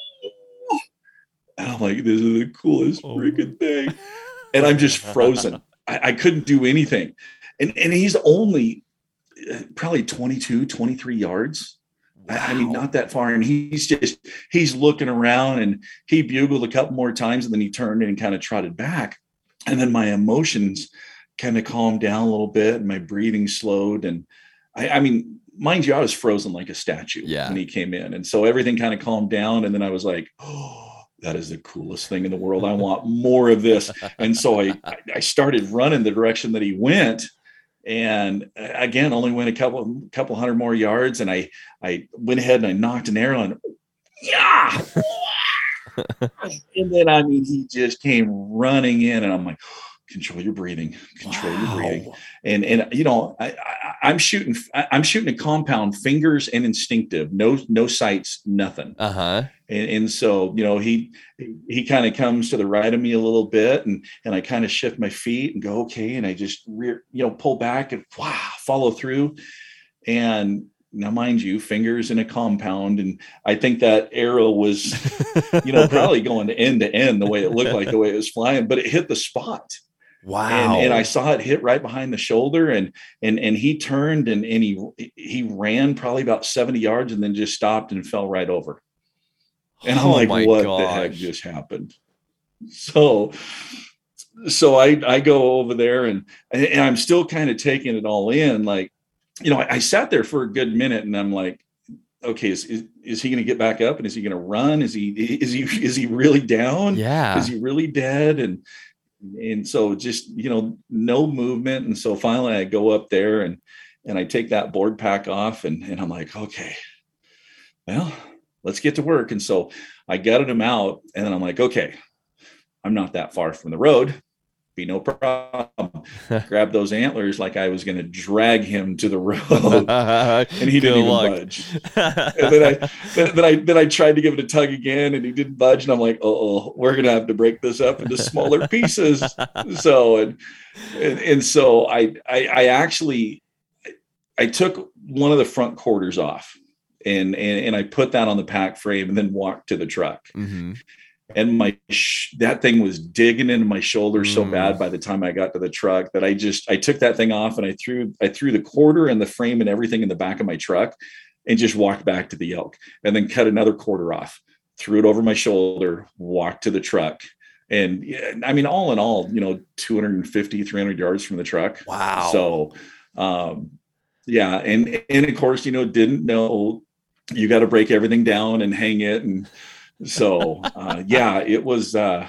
and I'm like, this is the coolest oh. freaking thing, [LAUGHS] and I'm just frozen. I, I couldn't do anything, and and he's only uh, probably 22, 23 yards. I mean, not that far. And he's just, he's looking around and he bugled a couple more times and then he turned and kind of trotted back. And then my emotions kind of calmed down a little bit and my breathing slowed. And I, I mean, mind you, I was frozen like a statue yeah. when he came in. And so everything kind of calmed down. And then I was like, oh, that is the coolest thing in the world. I want more of this. And so I, I started running the direction that he went and uh, again only went a couple couple hundred more yards and i i went ahead and i nocked an arrow and yeah! [LAUGHS] And then i mean he just came running in and i'm like control your breathing control wow. your breathing. And and you know I, I am shooting i'm shooting a compound fingers and instinctive no no sights nothing. Uh-huh. And, and so you know he he kind of comes to the right of me a little bit and and i kind of shift my feet and go okay and i just rear you know pull back and wow follow through. And now mind you fingers in a compound and i think that arrow was [LAUGHS] you know probably going to end to end the way it looked like the way it was flying but it hit the spot Wow. And, and, I saw it hit right behind the shoulder and and and he turned and and he he ran probably about 70 yards and then just stopped and fell right over. And I'm oh like, what gosh. the heck just happened? So so I I go over there and and I'm still kind of taking it all in. Like, you know, I, I sat there for a good minute and I'm like, okay, is, is, is he going to get back up and is he going to run? Is he, is he, is he really down? Yeah. Is he really dead? And, and so just you know no movement. And so finally i go up there and and i take that board pack off and, and i'm like okay well let's get to work. And so i gutted him out and then i'm like okay i'm not that far from the road be no problem. [LAUGHS] Grab those antlers like I was going to drag him to the road, [LAUGHS] and he didn't even budge. and then I, then, then, I, then I tried to give it a tug again, and he didn't budge. And I'm like, oh, we're going to have to break this up into smaller [LAUGHS] pieces. so and, and and so I I, I actually I took one of the front quarters off and, and, and I put that on the pack frame and then walked to the truck. Mm-hmm. And my sh- that thing was digging into my shoulder mm. so bad by the time I got to the truck that I just I took that thing off and I threw I threw the quarter and the frame and everything in the back of my truck and just walked back to the elk and then cut another quarter off, threw it over my shoulder, walked to the truck and I mean, all in all, you know, 250, 300 yards from the truck. Wow. So, um, yeah. And, and of course, you know, didn't know you got to break everything down and hang it. And so, uh, yeah, it was, uh,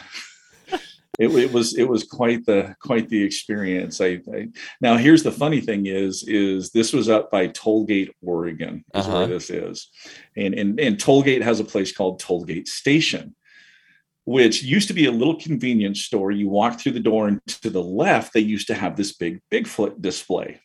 [LAUGHS] it, it, was it was quite the quite the experience. I, I, now here's the funny thing is is this was up by Tollgate, Oregon, is uh-huh. where this is, and and and Tollgate has a place called Tollgate Station, which used to be a little convenience store. You walk through the door, and to the left they used to have this big Bigfoot display.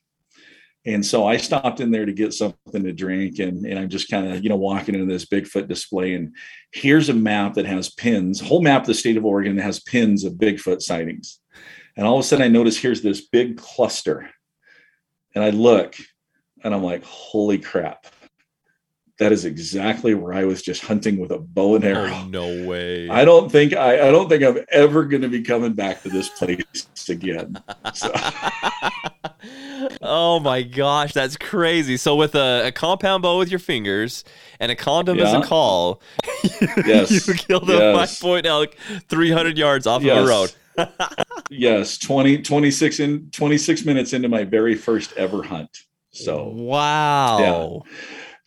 And so I stopped in there to get something to drink, and, and I'm just kind of, you know, walking into this Bigfoot display. And here's a map that has pins, whole map of the state of Oregon that has pins of Bigfoot sightings. And all of a sudden I notice here's this big cluster. And I look and I'm like, holy crap that is exactly where I was just hunting with a bow and arrow. Oh, no way. I don't think I, I don't think I'm ever going to be coming back to this place again. So. [LAUGHS] oh my gosh, that's crazy. So with a, a, compound bow with your fingers and a condom yeah. as a call, [LAUGHS] [LAUGHS] yes, you killed a yes. five point elk 300 yards off yes. of a road. [LAUGHS] yes, 20, 26 in 26 minutes into my very first ever hunt. So wow. Yeah.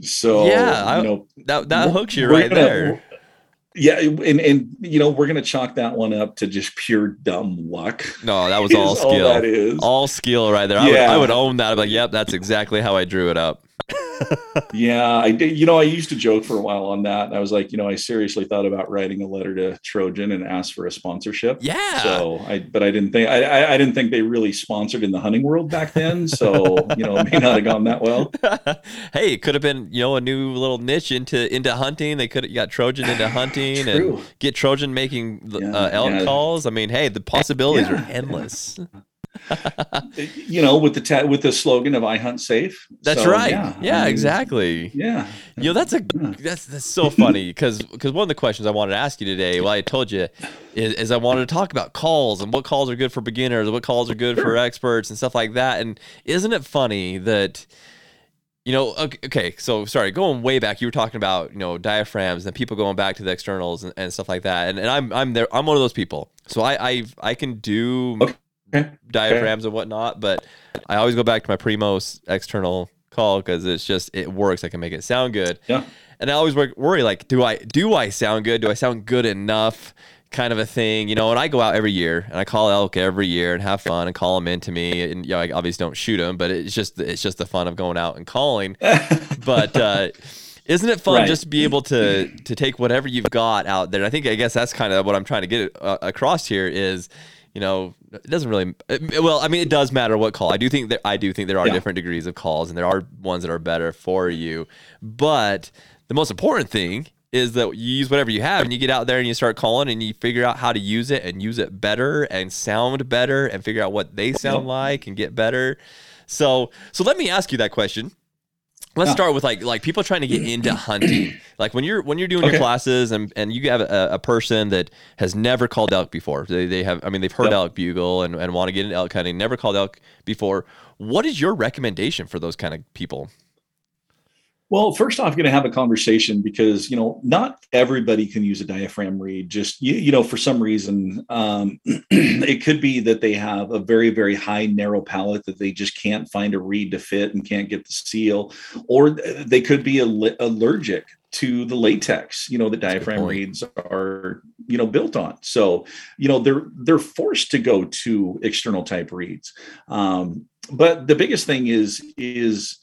So yeah, you know, I, that that hooks you right gonna, there. Yeah, and and you know we're gonna chalk that one up to just pure dumb luck. No, that was [LAUGHS] all skill. All that is all skill right there. Yeah. I, would, I would own that. I'm like, yep, that's exactly how I drew it up yeah, I did. You know, I used to joke for a while on that. I was like, you know, I seriously thought about writing a letter to Trojan and ask for a sponsorship. Yeah. So I, but I didn't think I, I didn't think they really sponsored in the hunting world back then. So you know, it may not have gone that well. [LAUGHS] hey, it could have been you know a new little niche into into hunting. They could have got Trojan into [SIGHS] hunting and get Trojan making yeah, uh, elk yeah. calls. I mean, hey, the possibilities yeah. are endless. [LAUGHS] [LAUGHS] you know, with the ta- with the slogan of "I hunt safe." That's so, right. Yeah, yeah I mean, exactly. Yeah. You know, that's a that's that's so funny because because one of the questions I wanted to ask you today, well, I told you, is, is, I wanted to talk about calls and what calls are good for beginners, what calls are good sure. for experts, and stuff like that. And isn't it funny that? You know, okay, so sorry, going way back, you were talking about, you know, diaphragms and people going back to the externals and, and stuff like that. And, and I'm I'm there I'm one of those people. So I I I can do okay okay. diaphragms okay. and whatnot. But I always go back to my Primos external call because it's just it works. I can make it sound good. Yeah. And I always worry like, do I do I sound good? Do I sound good enough? Kind of a thing, you know. And I go out every year and I call elk every year and have fun and call them into me. And you know, I obviously don't shoot them, but it's just it's just the fun of going out and calling. [LAUGHS] but uh, isn't it fun right. just to be able to to take whatever you've got out there? I think I guess that's kind of what I'm trying to get uh, across here is you know, it doesn't really. Well, I mean, it does matter what call. I do think that I do think there are yeah. different degrees of calls, and there are ones that are better for you. But the most important thing is that you use whatever you have, and you get out there and you start calling, and you figure out how to use it and use it better and sound better, and figure out what they sound like and get better. So, so let me ask you that question Let's start with like like people trying to get into [CLEARS THROAT] hunting. Like when you're when you're doing okay. your classes and, and you have a, a, person that has never called elk before. They, they have I mean they've heard yep. elk bugle and, and want to get into elk hunting, never called elk before. What is your recommendation for those kind of people? Well, first off, going to have a conversation because you know not everybody can use a diaphragm reed. Just you, you know, for some reason, um, [CLEARS THROAT] it could be that they have a very very high narrow palate that they just can't find a reed to fit and can't get the seal, or they could be al- allergic to the latex. You know, the diaphragm reeds are you know built on. So you know they're they're forced to go to external type reeds. Um, but the biggest thing is is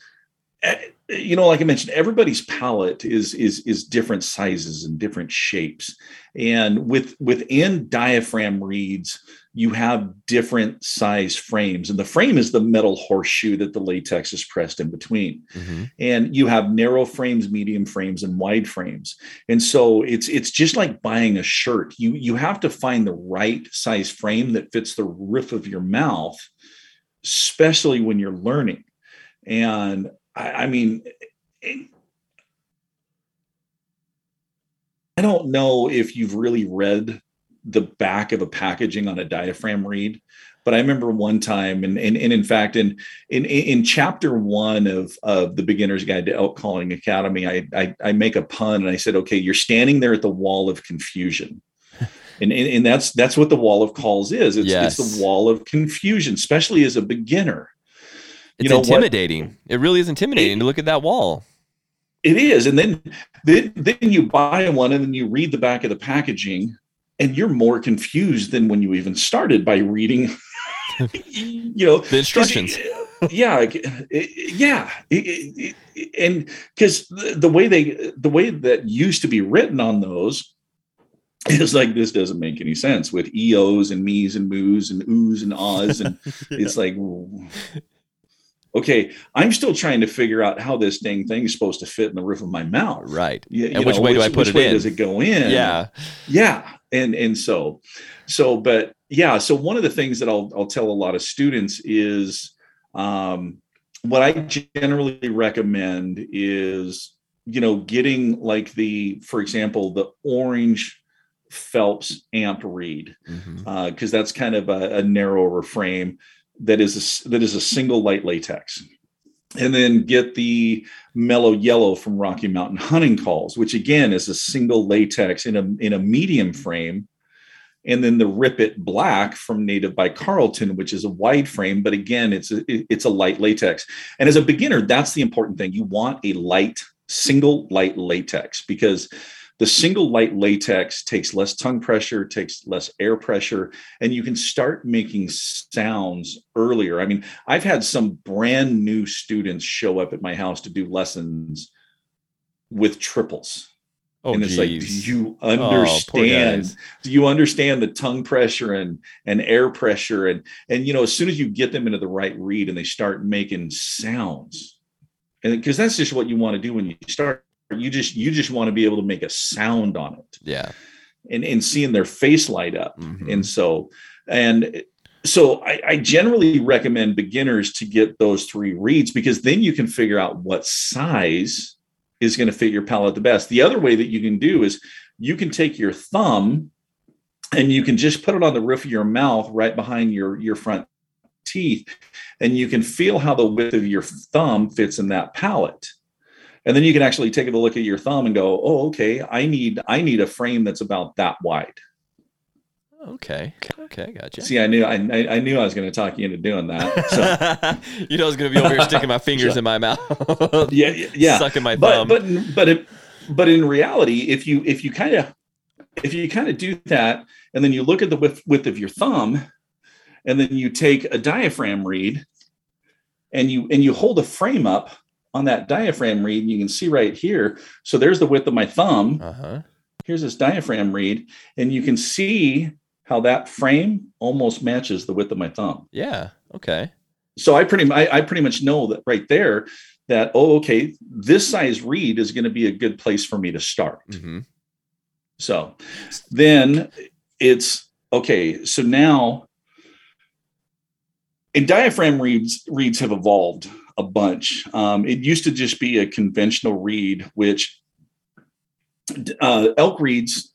eh, you know like i mentioned everybody's palate is is is different sizes and different shapes. And with within diaphragm reeds you have different size frames and the frame is the metal horseshoe that the latex is pressed in between. Mm-hmm. and you have narrow frames medium frames and wide frames. And so it's it's just like buying a shirt. You you have to find the right size frame that fits the roof of your mouth especially when you're learning. And i, I mean it, I don't know if you've really read the back of a packaging on a diaphragm reed, But I remember one time, and, and, and in fact, in, in in chapter one of, of the Beginner's Guide to Elk Calling Academy, I, I, I make a pun and I said, "Okay, you're standing there at the wall of confusion." [LAUGHS] and, and, and that's that's what the wall of calls is. It's, yes. it's the wall of confusion, especially as a beginner. It's you know, intimidating. What, it really is intimidating it, to look at that wall. It is, and then, then then you buy one, and then you read the back of the packaging, and you're more confused than when you even started by reading [LAUGHS] [LAUGHS] you know the instructions yeah yeah and because the way they the way that used to be written on those is like this doesn't make any sense with eos and me's and moos and oohs and ahs and yeah. [LAUGHS] it's like okay, I'm still trying to figure out how this dang thing is supposed to fit in the roof of my mouth. Right. You, and which know, way do I put it in? Does it go in? Yeah. Yeah. And and so, so, but yeah. So one of the things that I'll I'll tell a lot of students is, um, what I generally recommend is, you know, getting like the, for example, the orange Phelps amp reed, because mm-hmm. uh, that's kind of a, a narrower frame that is a, that is a single light latex and then get the mellow yellow from Rocky Mountain Hunting Calls, which again is a single latex in a in a medium frame, and then the Rip It Black from Native by Carlton, which is a wide frame, but again it's a it's a light latex. And as a beginner, that's the important thing. You want a light single light latex because the single light latex takes less tongue pressure, takes less air pressure, and you can start making sounds earlier. I mean, I've had some brand new students show up at my house to do lessons with triples. Oh, and it's geez. like, do you oh, understand? Oh, do you understand the tongue pressure and and air pressure and and you know, as soon as you get them into the right reed and they start making sounds, and because that's just what you want to do when you start you just you just want to be able to make a sound on it. Yeah. And and seeing their face light up. Mm-hmm. and so and so I, I, generally recommend beginners to get those three reeds because then you can figure out what size is going to fit your palate the best. The other way that you can do is you can take your thumb and you can just put it on the roof of your mouth right behind your your front teeth and you can feel how the width of your thumb fits in that palate and then you can actually take a look at your thumb and go oh okay i need i need a frame that's about that wide. Okay okay gotcha. See i knew i, I knew i was going to talk you into doing that so. [LAUGHS] you know i was going to be over here sticking my [LAUGHS] fingers in my mouth. [LAUGHS] Yeah yeah sucking my thumb. but but but, it, but in reality if you if you kind of if you kind of do that and then you look at the width, width of your thumb and then you take a diaphragm reed and you and you hold a frame up on that diaphragm reed, you can see right here. So there's the width of my thumb. Uh-huh. Here's this diaphragm reed, and you can see how that frame almost matches the width of my thumb. Yeah. Okay. So I pretty I, I pretty much know that right there that oh okay this size reed is going to be a good place for me to start. Mm-hmm. So then it's okay. So now and diaphragm reeds reeds have evolved a bunch. Um, it used to just be a conventional reed, which uh, elk reeds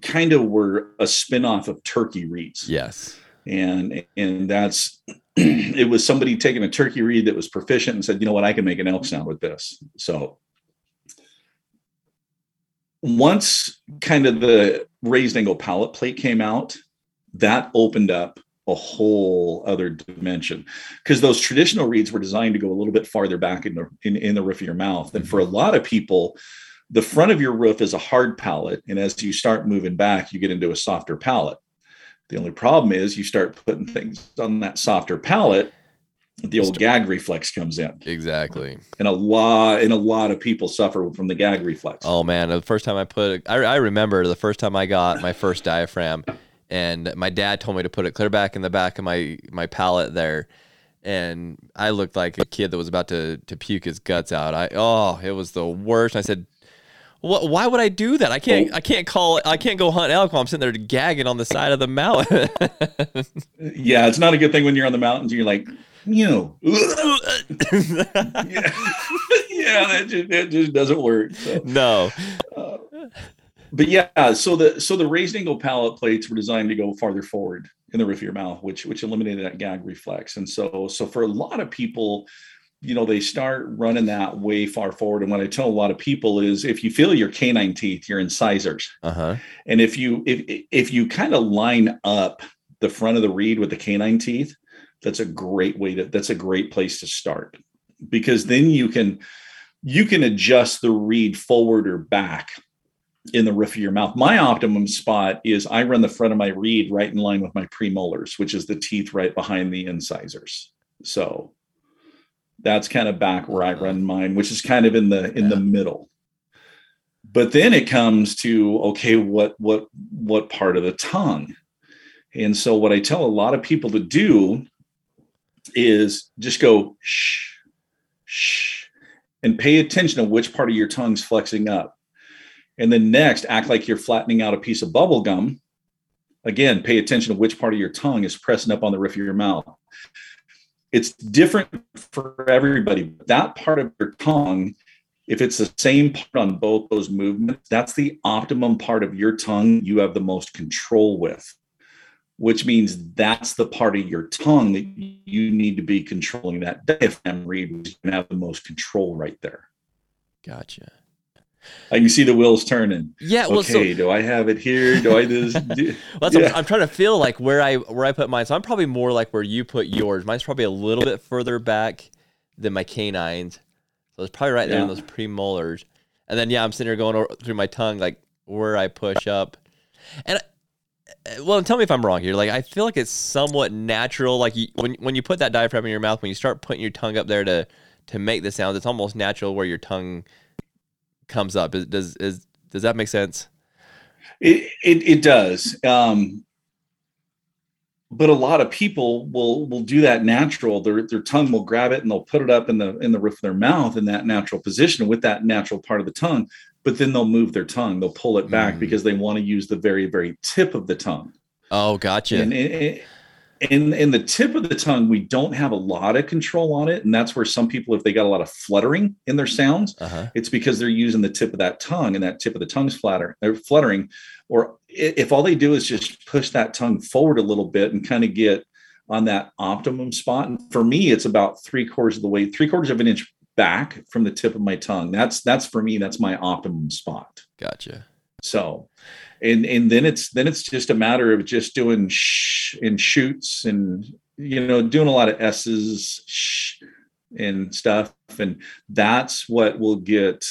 kind of were a spinoff of turkey reeds. Yes. And and that's [CLEARS THROAT] it was somebody taking a turkey reed that was proficient and said, you know what, I can make an elk sound with this. So once kind of the raised angle palate plate came out, that opened up a whole other dimension. Because those traditional reeds were designed to go a little bit farther back in the in, in the roof of your mouth. And for a mm-hmm. lot of people the front of your roof is a hard palate and as you start moving back you get into a softer palate. The only problem is you start putting things on that softer palate the old gag reflex comes in. Exactly. And a lot and a lot of people suffer from the gag reflex. Oh man. The first time i put I, I remember the first time i got my first diaphragm and my dad told me to put it clear back in the back of my my palate there, and I looked like a kid that was about to to puke his guts out. I oh, it was the worst. I said. What, why would I do that? I can't. I can't call. I can't go hunt elk while I'm sitting there gagging on the side of the mountain. [LAUGHS] yeah, it's not a good thing when you're on the mountains. and You're like, you [LAUGHS] yeah, [LAUGHS] yeah that, just, that just doesn't work. So. No. Uh, but yeah, so the so the raised angle palate plates were designed to go farther forward in the roof of your mouth, which which eliminated that gag reflex. And so so for a lot of people, you know, they start running that way far forward. And what I tell a lot of people is if you feel your canine teeth, your incisors. Uh-huh. And if you if if you kind of line up the front of the reed with the canine teeth, that's a great way to that's a great place to start because then you can you can adjust the reed forward or back in the roof of your mouth. My optimum spot is I run the front of my reed right in line with my premolars, which is the teeth right behind the incisors. So that's kind of back where I run mine, which is kind of in the in yeah. the middle. But then it comes to okay, what what what part of the tongue? And so what I tell a lot of people to do is just go shh, shh, and pay attention to which part of your tongue's flexing up. And then next, act like you're flattening out a piece of bubble gum. Again, pay attention to which part of your tongue is pressing up on the roof of your mouth. It's different for everybody. That part of your tongue, if it's the same part on both those movements, that's the optimum part of your tongue you have the most control with which means that's the part of your tongue that you need to be controlling that diaphragm which you can have the most control right there. Gotcha. I can see the wheels turning. Yeah. Well, okay. So, do I have it here? Do I just? [LAUGHS] Do, well, yeah. I'm, I'm, trying to feel like where I where I put mine. So I'm probably more like where you put yours. Mine's probably a little bit further back than my canines. So it's probably right there yeah. in those premolars. And then yeah, I'm sitting here going through my tongue like where I push up, and uh, well, tell me if I'm wrong here. Like, I feel like it's somewhat natural. Like, you, when when you put that diaphragm in your mouth, when you start putting your tongue up there to to make the sounds, it's almost natural where your tongue comes up. Is, does is does that make sense? It it, it does. Um, but a lot of people will will do that natural. Their their tongue will grab it and they'll put it up in the in the roof of their mouth in that natural position with that natural part of the tongue but then they'll move their tongue they'll pull it back mm. because they want to use the very very tip of the tongue oh gotcha and in in the tip of the tongue we don't have a lot of control on it and that's where some people if they got a lot of fluttering in their sounds uh-huh. it's because they're using the tip of that tongue and that tip of the tongue's flatter they're fluttering or if all they do is just push that tongue forward a little bit and kind of get on that optimum spot and for me it's about three quarters of the way three quarters of an inch back from the tip of my tongue. That's that's for me. That's my optimum spot. Gotcha. So, and and then it's then it's just a matter of just doing shh and shoots and you know doing a lot of s's shh and stuff, and that's what will get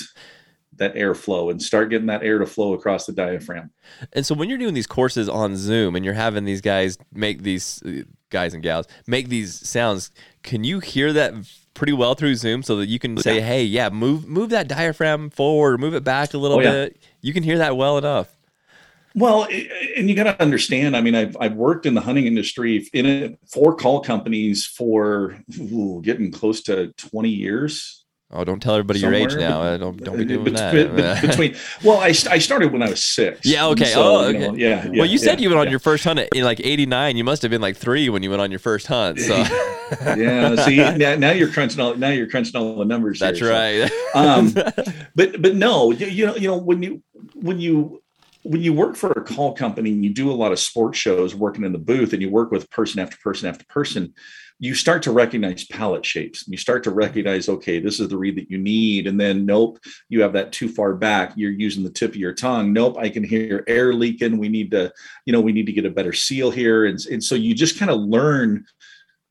that airflow and start getting that air to flow across the diaphragm. And so when you're doing these courses on Zoom and you're having these guys make these guys and gals make these sounds, can you hear that pretty well through Zoom so that you can oh, say, yeah. "Hey, yeah, move move that diaphragm forward, move it back a little oh, bit." Yeah. You can hear that well enough. Well, and you got to understand. I mean, I've I've worked in the hunting industry in it for call companies for ooh, getting close to twenty years. Oh, don't tell everybody Somewhere. your age now. Uh, don't don't be doing between, that. between well, I, I started when I was six. Yeah. Okay. So, oh, okay. You know, yeah, yeah, Well, you said you went on your first hunt in like '89. You must have been like three when you went on your first hunt. So. [LAUGHS] yeah. See, now, now, you're crunching all now you're crunching all the numbers. That's here, right. So, [LAUGHS] um, but but no, you, you know you know when you when you when you work for a call company and you do a lot of sports shows working in the booth and you work with person after person after person you start to recognize palate shapes. You start to recognize, okay, this is the reed that you need. And then, nope, you have that too far back. You're using the tip of your tongue. Nope, I can hear air leaking. We need to, you know, we need to get a better seal here. And, and so you just kind of learn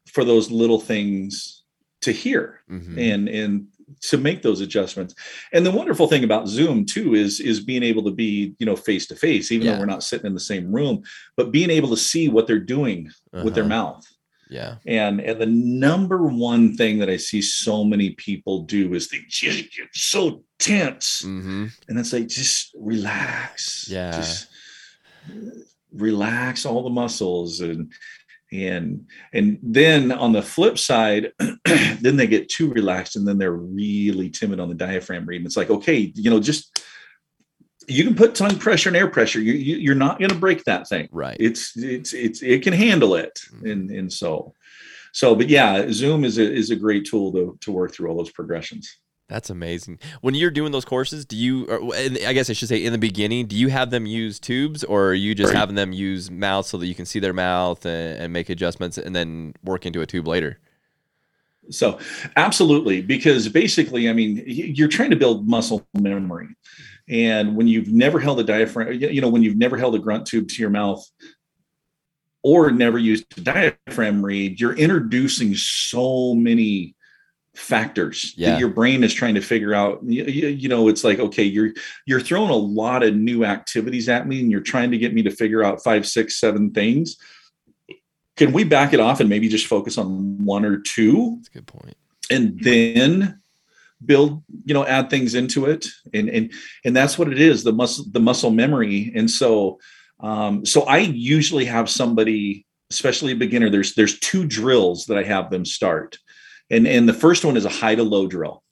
for those little things to hear mm-hmm. and, and, to make those adjustments. And the wonderful thing about Zoom too is is being able to be, you know, face to face, even yeah. though we're not sitting in the same room, but being able to see what they're doing uh-huh. with their uh-huh. mouth yeah. And and the number one thing that I see so many people do is they just get so tense. Mm-hmm. And it's like just relax. Yeah. Just relax all the muscles and and and then on the flip side [CLEARS THROAT] then they get too relaxed and then they're really timid on the diaphragm reed and it's like okay you know just you can put tongue pressure and air pressure. You, you you're not going to break that thing. Right. it's it's it's it can handle it. Mhm. and and so so but yeah zoom is a is a great tool to to work through all those progressions That's amazing. When you're doing those courses, do you, or I guess I should say in the beginning, do you have them use tubes or are you just Right. having them use mouth so that you can see their mouth and, and make adjustments and then work into a tube later? So, absolutely, because basically, I mean, you're trying to build muscle memory, and when you've never held a diaphragm, you know, when you've never held a grunt tube to your mouth, or never used a diaphragm reed, you're introducing so many factors Yeah. that your brain is trying to figure out. You, you know, it's like, okay, you're you're throwing a lot of new activities at me, and you're trying to get me to figure out five, six, seven things. Can we back it off and maybe just focus on one or two? That's a good point. and then build you know add things into it and and and that's what it is the muscle the muscle memory and so um so i usually have somebody especially a beginner there's there's two drills that i have them start and and the first one is a high to low drill.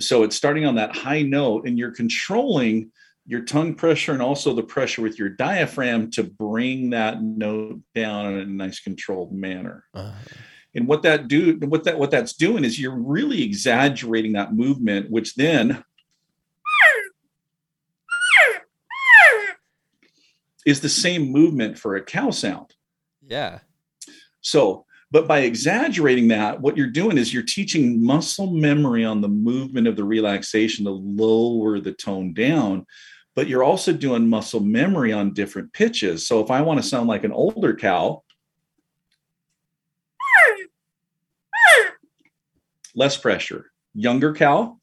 So it's starting on that high note and you're controlling your tongue pressure and also the pressure with your diaphragm to bring that note down in a nice controlled manner. Uh, and what that do what that what that's doing is you're really exaggerating that movement which then is the same movement for a cow sound yeah. so, but by exaggerating that, what you're doing is you're teaching muscle memory on the movement of the relaxation to lower the tone down, but you're also doing muscle memory on different pitches. So, if I want to sound like an older cow, less pressure. Younger cow,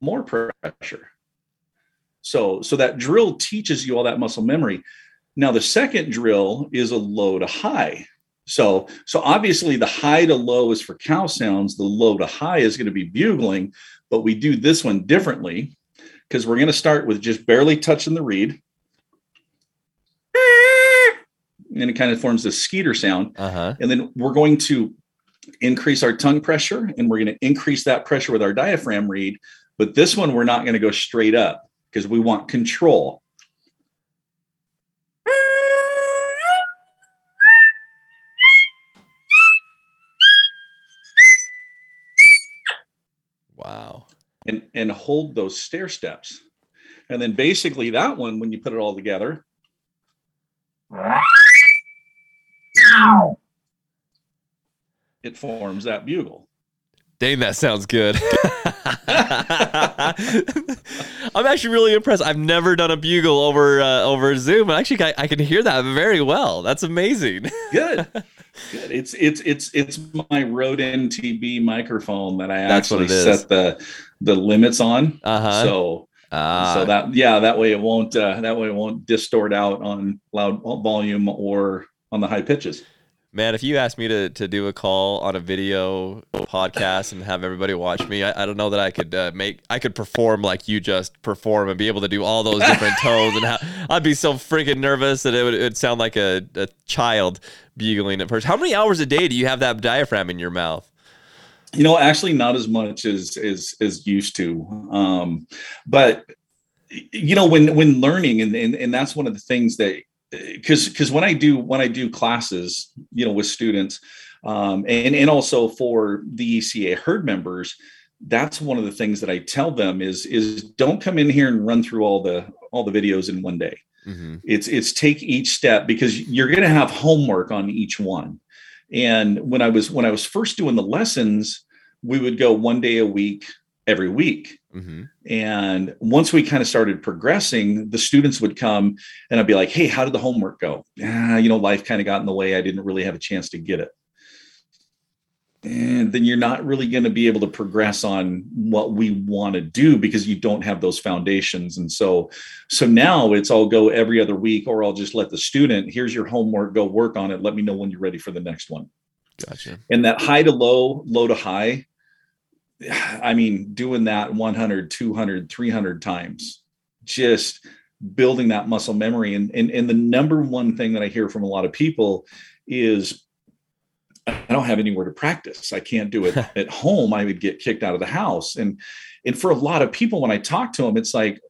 more pressure. So, so that drill teaches you all that muscle memory. Now, the second drill is a low to high. So, so obviously the high to low is for cow sounds. The low to high is going to be bugling, but we do this one differently because we're going to start with just barely touching the reed. And it kind of forms this skeeter sound. Uh huh. And then we're going to increase our tongue pressure and we're going to increase that pressure with our diaphragm reed. But this one, we're not going to go straight up because we want control. Wow. and and hold those stair steps. And then basically that one, when you put it all together, it forms that bugle. Dang, that sounds good. [LAUGHS] I'm actually really impressed. I've never done a bugle over uh, over Zoom. Actually, I, I can hear that very well. That's amazing. [LAUGHS] Good. Good. It's it's it's it's my Rode NTB microphone that I That's actually set the the limits on. Uh huh. So Ah, so that yeah that way it won't uh, that way it won't distort out on loud volume or on the high pitches. Man, if you asked me to, to do a call on a video podcast and have everybody watch me, I, I don't know that I could uh, make I could perform like you just perform and be able to do all those different [LAUGHS] tones and how I'd be so freaking nervous that it would, it would sound like a, a child bugling at first. How many hours a day do you have that diaphragm in your mouth? You know, actually not as much as as as used to. Um, but you know, when when learning and and, and that's one of the things that because because when I do when I do classes, you know, with students, um, and and also for the ECA herd members, that's one of the things that I tell them is is don't come in here and run through all the all the videos in one day Mm-hmm. it's it's take each step because you're going to have homework on each one and when i was when i was first doing the lessons we would go one day a week every week. Mm-hmm. and once we kind of started progressing the students would come and i'd be like hey how did the homework go? Ah, you know life kind of got in the way. I didn't really have a chance to get it. And then you're not really going to be able to progress on what we want to do because you don't have those foundations. And so so now it's i'll go every other week or i'll just let the student here's your homework. Go work on it. Let me know when you're ready for the next one. Gotcha. and that high to low low to high [SIGHS] i mean doing that 100 200 300 times just building that muscle memory and, and and the number one thing that i hear from a lot of people is I don't have anywhere to practice. I can't do it [LAUGHS] at home. I would get kicked out of the house. And and for a lot of people, when I talk to them, it's like,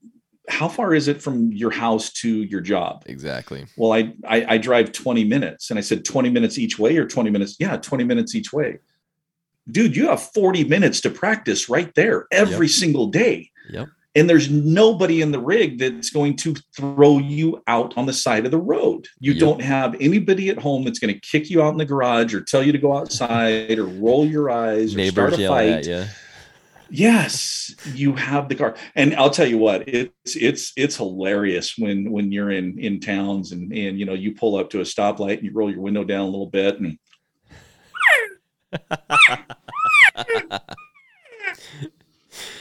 how far is it from your house to your job? Exactly. Well, I, I I drive 20 minutes. And I said 20 minutes each way or 20 minutes. Yeah, 20 minutes each way. Dude, you have 40 minutes to practice right there every Yep. single day Yep. and there's nobody in the rig that's going to throw you out on the side of the road. You Yep. don't have anybody at home that's going to kick you out in the garage or tell you to go outside or roll your eyes or Neighbors start a fight. at. Yes, you have the car. And I'll tell you what, it's it's it's hilarious when when you're in in towns and and you know you pull up to a stoplight and you roll your window down a little bit and [LAUGHS]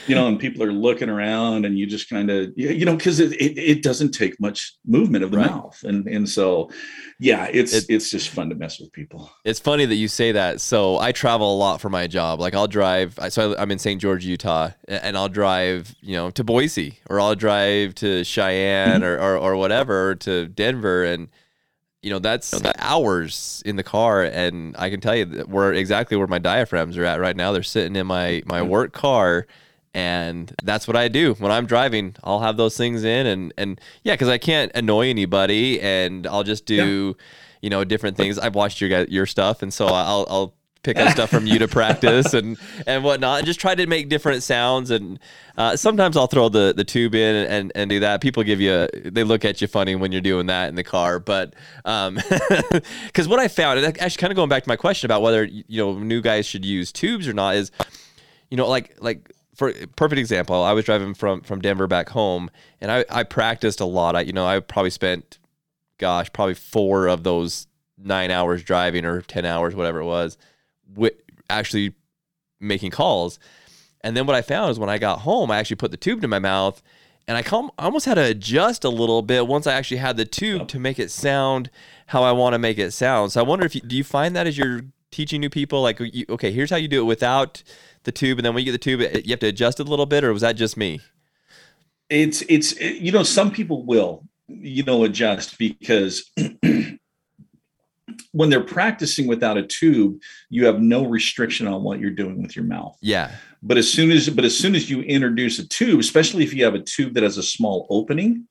you know, and people are looking around, and you just kind of, you know, because it, it it doesn't take much movement of the Right. mouth, and and so, yeah, it's It- it's just fun to mess with people. It's funny that you say that. So I travel a lot for my job. Like I'll drive. I- So I'm in St. George, Utah, and I'll drive, you know, to Boise, or I'll drive to Cheyenne, mm-hmm. or, or or whatever, to Denver, and you know that's hours in the car. And I can tell you that we're exactly where my diaphragms are at right now. They're sitting in my my mm-hmm. work car. And that's what I do when I'm driving. I'll have those things in, and and yeah, because I can't annoy anybody, and I'll just do, you know, different things. I've watched your guys, your stuff, and so I'll I'll pick up stuff from you to practice and and whatnot, and just try to make different sounds. And uh, sometimes I'll throw the the tube in and, and do that. People give you a, they look at you funny when you're doing that in the car, but um, [LAUGHS] because what I found, and actually kind of going back to my question about whether you know new guys should use tubes or not is you know, like like for perfect example, I was driving from from Denver back home, and I I practiced a lot. I you know I probably spent, gosh, probably four of those nine hours driving or ten hours, whatever it was, with actually making calls. And then what I found is when I got home, I actually put the tube to my mouth, and I com- almost had to adjust a little bit once I actually had the tube to make it sound how I want to make it sound. So I wonder if you, do you find that as you're teaching new people, like you, okay, here's how you do it without the tube, and then when you get the tube, it- you have to adjust it a little bit, or was that just me? it's it's you know some people will you know adjust because [CLEARS THROAT] when they're practicing without a tube you have no restriction on what you're doing with your mouth. Yeah, but as soon as but as soon as you introduce a tube especially if you have a tube that has a small opening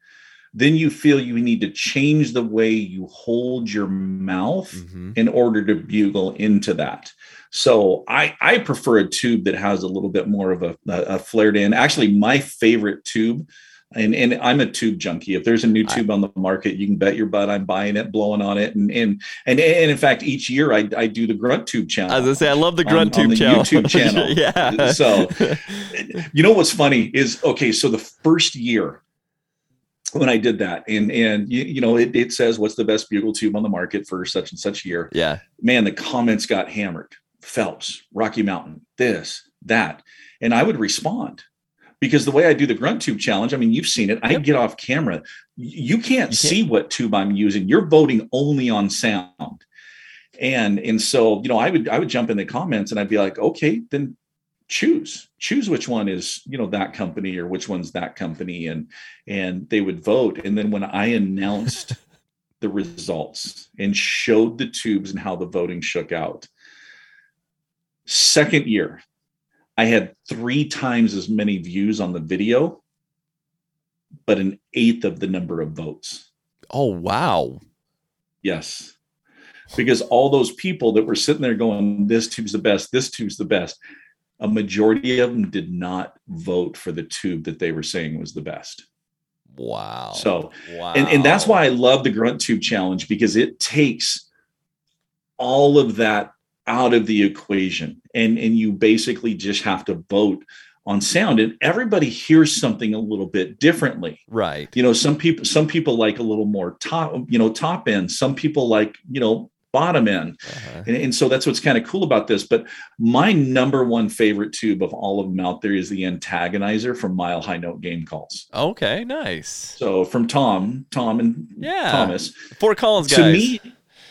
then you feel you need to change the way you hold your mouth Mhm. in order to bugle into that. So i i prefer a tube that has a little bit more of a, a, a flared in. Actually my favorite tube and and I'm a tube junkie. If there's a new tube on the market, you can bet your butt I'm buying it, blowing on it, and and and, and in fact, each year I, I do the grunt tube channel. As I say I love the grunt on tube the channel. YouTube [LAUGHS] channel. yeah. So- you know what's funny is okay. So the first year when I did that, and and you, you know it, it says what's the best bugle tube on the market for such and such year. yeah, Man, the comments got hammered. Phelps, Rocky Mountain, this, that, and I would respond. Because the way I do the grunt tube challenge, I mean, you've seen it. I get off camera. You can't, can't- see what tube I'm using. You're voting only on sound. And and so, you know, I would I would jump in the comments and I'd be like, okay, then choose choose which one is you know that company or which one's that company and and they would vote and then when i announced [LAUGHS] the results and showed the tubes and how the voting shook out second year i had three times as many views on the video but an eighth of the number of votes Oh wow. Yes. Because all those people that were sitting there going, this tube's the best, this tube's the best, a majority of them did not vote for the tube that they were saying was the best. Wow. So, wow. and, and that's why I love the grunt tube challenge because it takes all of that out of the equation. And, and you basically just have to vote on sound. And everybody hears something a little bit differently right. you know some people some people like a little more top you know top end some people like you know bottom end. Uh-huh. And, and, so that's what's kind of cool about this. But my number one favorite tube of all of them out there is the antagonizer from Mile High Note Game Calls. Okay, nice. So from Tom, Tom and yeah. Thomas. Fort Collins guys. To me,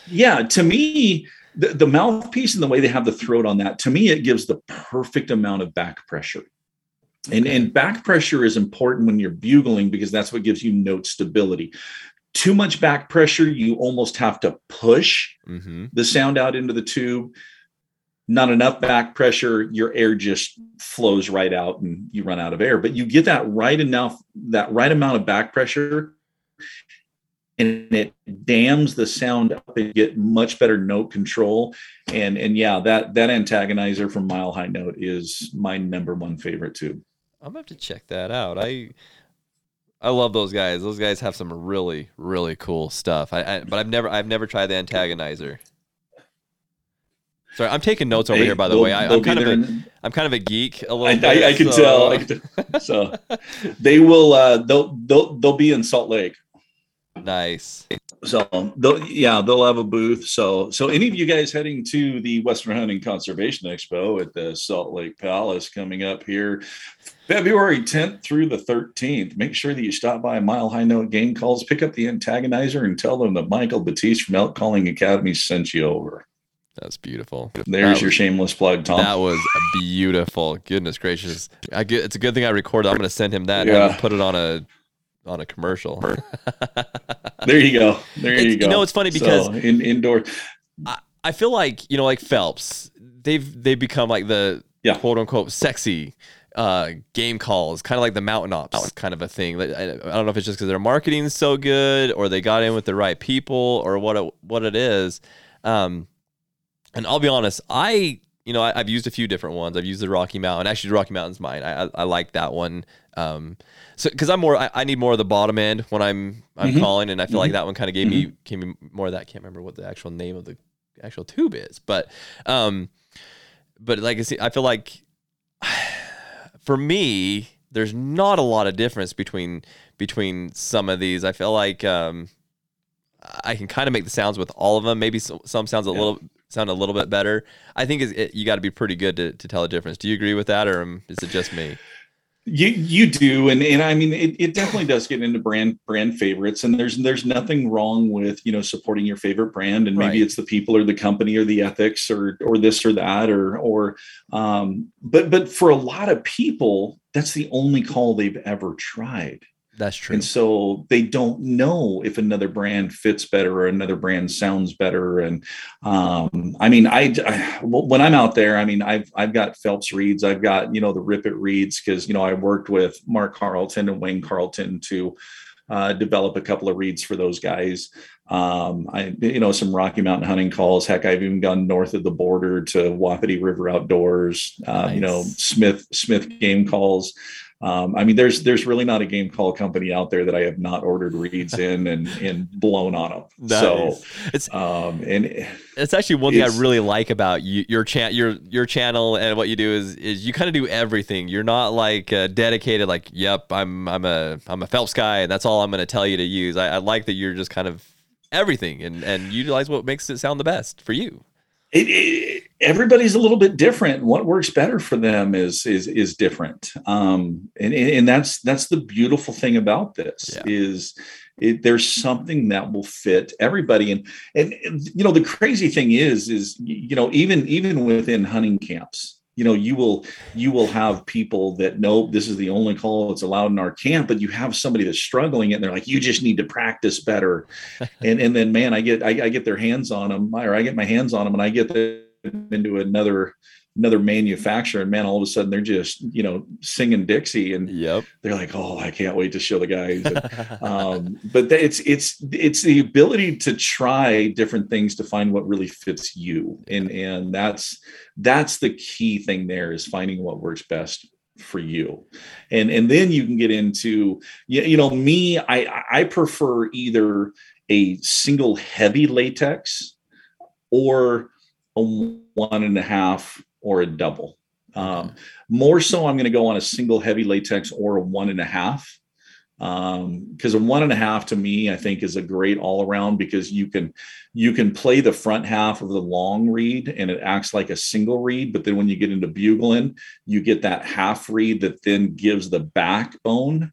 yeah, to me, the, the mouthpiece and the way they have the throat on that, to me, it gives the perfect amount of back pressure. And, and back pressure is important when you're bugling because that's what gives you note stability too much back pressure, you almost have to push mm-hmm. the sound out into the tube. Not enough back pressure, your air just flows right out and you run out of air. But you get that right enough, that right amount of back pressure, and it dams the sound up and get much better note control. And and yeah, that that antagonizer from Mile High Note is my number one favorite tube. I'm gonna have to check that out. I I love those guys. Those guys have some really, really cool stuff. I, I but I've never, I've never tried the antagonizer. Sorry, I'm taking notes over hey, here. By the way, I, am kind of a, am kind of a geek a little. I, bit, I, I can so. tell. I can tell. So they will. Uh, they'll they'll they'll be in Salt Lake. Nice. So they'll yeah they'll have a booth. So so any of you guys heading to the Western Hunting Conservation Expo at the Salt Lake Palace coming up here February 10th through the 13th. Make sure that you stop by Mile High Note Game Calls, pick up the antagonizer, and tell them that Michael Batiste from Elk Calling Academy sent you over. That's beautiful. There's that your shameless plug, Tom. That was beautiful. Goodness gracious! I get, it's a good thing I recorded. I'm going to send him that yeah. and put it on a on a commercial. [LAUGHS] there you go. There it's, you go. You know, it's funny because so, in, indoor. I, I feel like you know, like Phelps, they've they've become like the yeah. quote unquote sexy uh, game calls, kind of like the mountain ops kind of a thing. I don't know if it's just because their marketing is so good, or they got in with the right people, or what it, what it is. Um, and I'll be honest, I you know I, have used a few different ones. I've used the Rocky Mountain. Actually, the Rocky Mountain's mine. I I, I like that one. Um, so because I'm more, I, I, need more of the bottom end when I'm I'm mm-hmm. calling, and I feel mm-hmm. like that one kind of gave mm-hmm. me gave me more of that. I can't remember what the actual name of the actual tube is, but um, but like I see, I feel like [SIGHS] for me, there's not a lot of difference between between some of these. I feel like um, I can kind of make the sounds with all of them. Maybe some, some sounds a yeah. little sound a little bit better. I think it, you got to be pretty good to, to tell a difference. Do you agree with that, or is it just me? You you do, and and I mean it, it definitely does get into brand brand favorites, and there's there's nothing wrong with you know supporting your favorite brand, and maybe right. it's the people or the company or the ethics or or this or that or or um, but but for a lot of people, that's the only call they've ever tried. That's true. And so they don't know if another brand fits better or another brand sounds better. And um, I mean, I, I, when I'm out there, I mean, I've I've got Phelps reeds, I've got you know the Rip It reeds because you know I worked with Mark Carlton and Wayne Carlton to uh, develop a couple of reeds for those guys. Um, I, you know, some Rocky Mountain hunting calls. Heck, I've even gone north of the border to Wapiti River Outdoors. Uh, nice. You know, Smith Smith game calls. Um, I mean, there's there's really not a game call company out there that I have not ordered reeds [LAUGHS] in and and blown on them. Nice. So it's um, and it's actually one thing I really like about you, your chat your your channel and what you do is is you kind of do everything. You're not like uh, dedicated like, yep, I'm I'm a I'm a Phelps guy and that's all I'm going to tell you to use. I, I like that you're just kind of everything and and utilize what makes it sound the best for you it, it, everybody's a little bit different. What works better for them is is is different, um, and and that's that's the beautiful thing about this yeah. is it, there's something that will fit everybody. And, and and you know the crazy thing is is you know even even within hunting camps, you know you will you will have people that know this is the only call that's allowed in our camp but you have somebody that's struggling and they're like you just need to practice better. [LAUGHS] And and then man i get I, I, get their hands on them or i get my hands on them and i get them into another another manufacturer and man all of a sudden they're just you know singing dixie and yep. they're like oh i can't wait to show the guys. And, [LAUGHS] um, but it's it's it's the ability to try different things to find what really fits you and and that's that's the key thing there is finding what works best for you. And and then you can get into you know me i i prefer either a single heavy latex or a one and a half or a double. Um, more so, I'm going to go on a single heavy latex or a one and a half. because um, a one and a half to me i think is a great all around because you can you can play the front half of the long reed and it acts like a single reed, but then when you get into bugling you get that half reed that then gives the backbone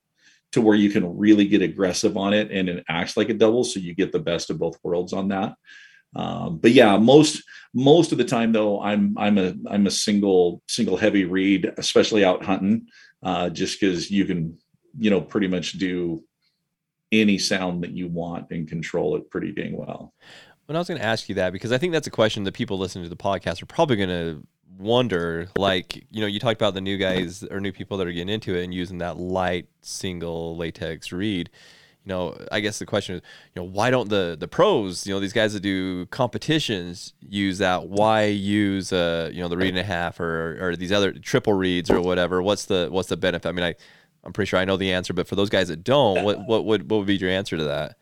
to where you can really get aggressive on it and it acts like a double so you get the best of both worlds on that um, but yeah most most of the time though i'm i'm a i'm a single single heavy reed, especially out hunting uh, just because you can you know pretty much do any sound that you want and control it pretty dang well. When I was going to ask you that because I think that's a question that people listening to the podcast are probably going to wonder. Like, you know, you talked about the new guys or new people that are getting into it and using that light single latex reed. You know, I guess the question is, you know, why don't the the pros, you know, these guys that do competitions use that? Why use uh, you know, the reed and a half or or these other triple reeds or whatever? What's the what's the benefit? I mean, I I'm pretty sure I know the answer, but for those guys that don't, what what would what would be your answer to that?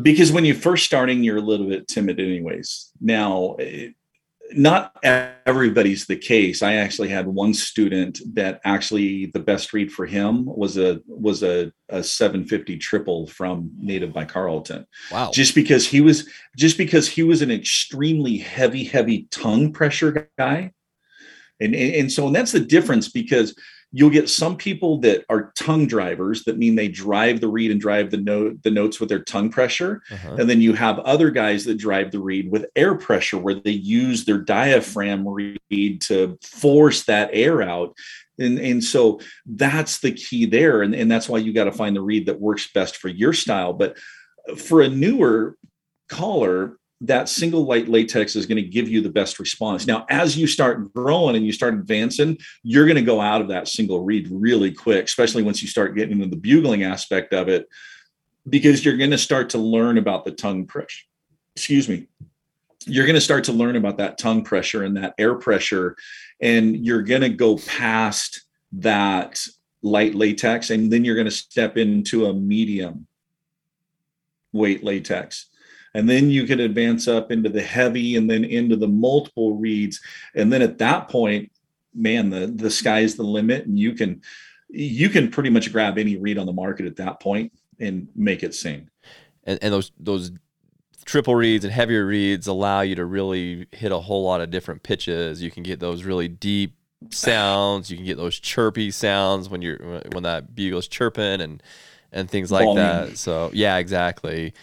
Because when you're first starting, you're a little bit timid, anyways. Now, not everybody's the case. I actually had one student that actually the best reed for him was a was a, a 750 triple from Native by Carlton. Wow! Just because he was just because he was an extremely heavy, heavy tongue pressure guy, and and, and so and that's the difference because you'll get some people that are tongue drivers that mean they drive the reed and drive the note the notes with their tongue pressure. Uh-huh. and then you have other guys that drive the reed with air pressure where they use their diaphragm reed to force that air out. And and so that's the key there. And, and that's why you got to find the reed that works best for your style. But for a newer caller that single light latex is going to give you the best response. Now, as you start growing and you start advancing, you're going to go out of that single reed really quick, especially once you start getting into the bugling aspect of it, because you're going to start to learn about the tongue pressure. Excuse me. You're going to start to learn about that tongue pressure and that air pressure, and you're going to go past that light latex, and then you're going to step into a medium weight latex and then you can advance up into the heavy and then into the multiple reeds and then at that point man the the sky's the limit and you can you can pretty much grab any reed on the market at that point and make it sing. And, and those those triple reeds and heavier reeds allow you to really hit a whole lot of different pitches. You can get those really deep sounds. You can get those chirpy sounds when you're when that bugle's chirping and and things like that. So yeah exactly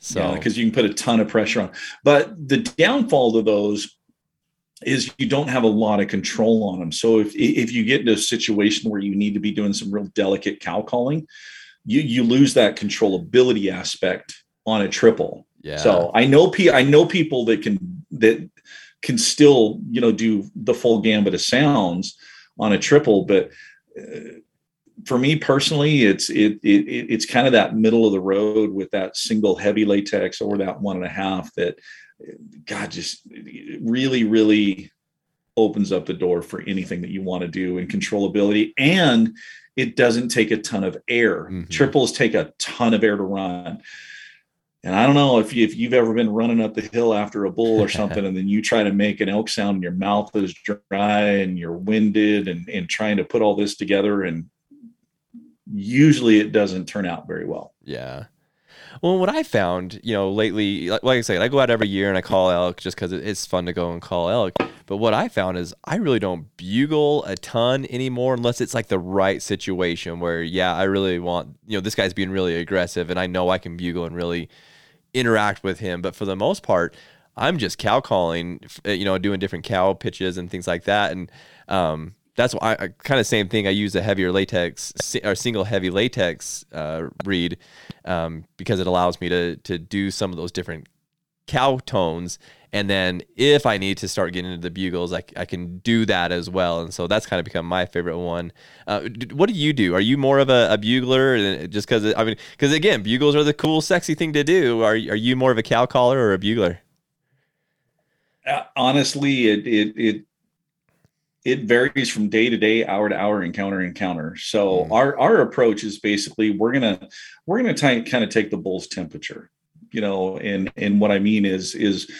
so because yeah, you can put a ton of pressure on. But the downfall to those is you don't have a lot of control on them. So if if you get into a situation where you need to be doing some real delicate cow calling, you you lose that controllability aspect on a triple. Yeah. So I know p I know people that can that can still you know do the full gambit of sounds on a triple, but uh, for me personally, it's it, it it's kind of that middle of the road with that single heavy latex or that one and a half that God just really really opens up the door for anything that you want to do in controllability and it doesn't take a ton of air. Mm-hmm. Triples take a ton of air to run. And I don't know if, you, if you've ever been running up the hill after a bull or [LAUGHS] something, and then you try to make an elk sound and your mouth is dry and you're winded and, and trying to put all this together and usually it doesn't turn out very well. Yeah. Well, what I found, you know, lately, like, I said, I go out every year and I call elk just because it's fun to go and call elk. But what I found is I really don't bugle a ton anymore unless it's like the right situation where, yeah, I really want, you know, this guy's being really aggressive and I know I can bugle and really interact with him. But for the most part, I'm just cow calling, you know, doing different cow pitches and things like that. And, um, that's why I, I kind of same thing. I use a heavier latex or single heavy latex uh, reed um, because it allows me to to do some of those different cow tones. And then if I need to start getting into the bugles, I, I can do that as well. And so that's kind of become my favorite one. Uh, what do you do? Are you more of a, a bugler? Just because I mean, because again, bugles are the cool, sexy thing to do. Are are you more of a cow caller or a bugler? Uh, honestly, it it it it varies from day to day, hour to hour, encounter to encounter. So mm. our our approach is basically we're gonna we're gonna kind of take the bull's temperature, you know, and and what I mean is is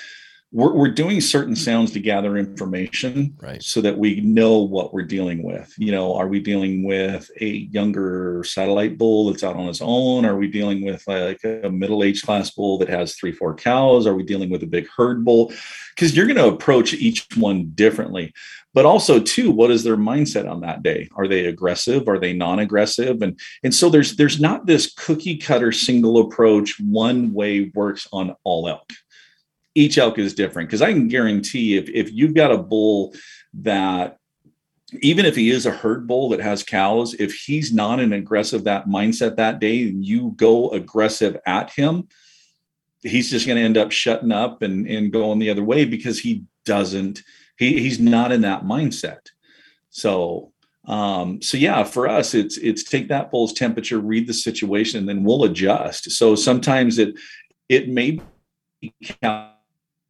we're, we're doing certain sounds to gather information right. so that we know what we're dealing with you know are we dealing with a younger satellite bull that's out on its own are we dealing with like a middle-aged class bull that has three four cows are we dealing with a big herd bull because you're going to approach each one differently but also too what is their mindset on that day? Are they aggressive? Are they non-aggressive? And and so there's there's not this cookie cutter single approach one way works on all elk. Each elk is different because I can guarantee if if you've got a bull that even if he is a herd bull that has cows, if he's not an aggressive that mindset that day, and you go aggressive at him, he's just going to end up shutting up and and going the other way because he doesn't he he's not in that mindset. So um so yeah for us it's it's take that bull's temperature read the situation and then we'll adjust so sometimes it it may be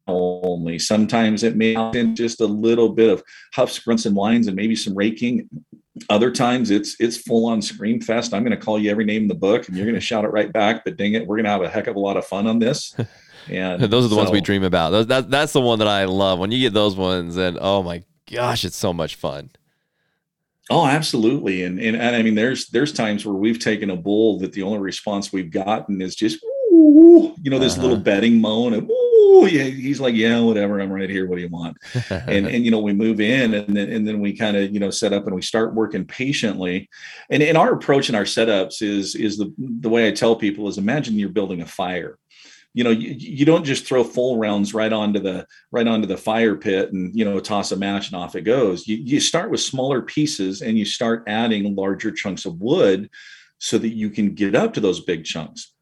only. Sometimes it may in just a little bit of huffs, grunts, and whines, and maybe some raking. Other times it's it's full on scream fest. I'm going to call you every name in the book, and you're going to shout it right back. But dang it, we're going to have a heck of a lot of fun on this. [LAUGHS] And those are the so, ones we dream about. Those, that, that's the one that I love. When you get those ones, and oh my gosh, it's so much fun. Oh, absolutely. And, and and I mean, there's there's times where we've taken a bull that the only response we've gotten is just, you know, this uh-huh. little betting moan and yeah, he's like, yeah, whatever. I'm right here. What do you want? [LAUGHS] and and you know, we move in, and then and then we kind of you know set up and we start working patiently. And in our approach and our setups is is the the way I tell people is imagine you're building a fire. You know, you, you don't just throw full rounds right onto the right onto the fire pit and you know toss a match and off it goes. You you start with smaller pieces and you start adding larger chunks of wood so that you can get up to those big chunks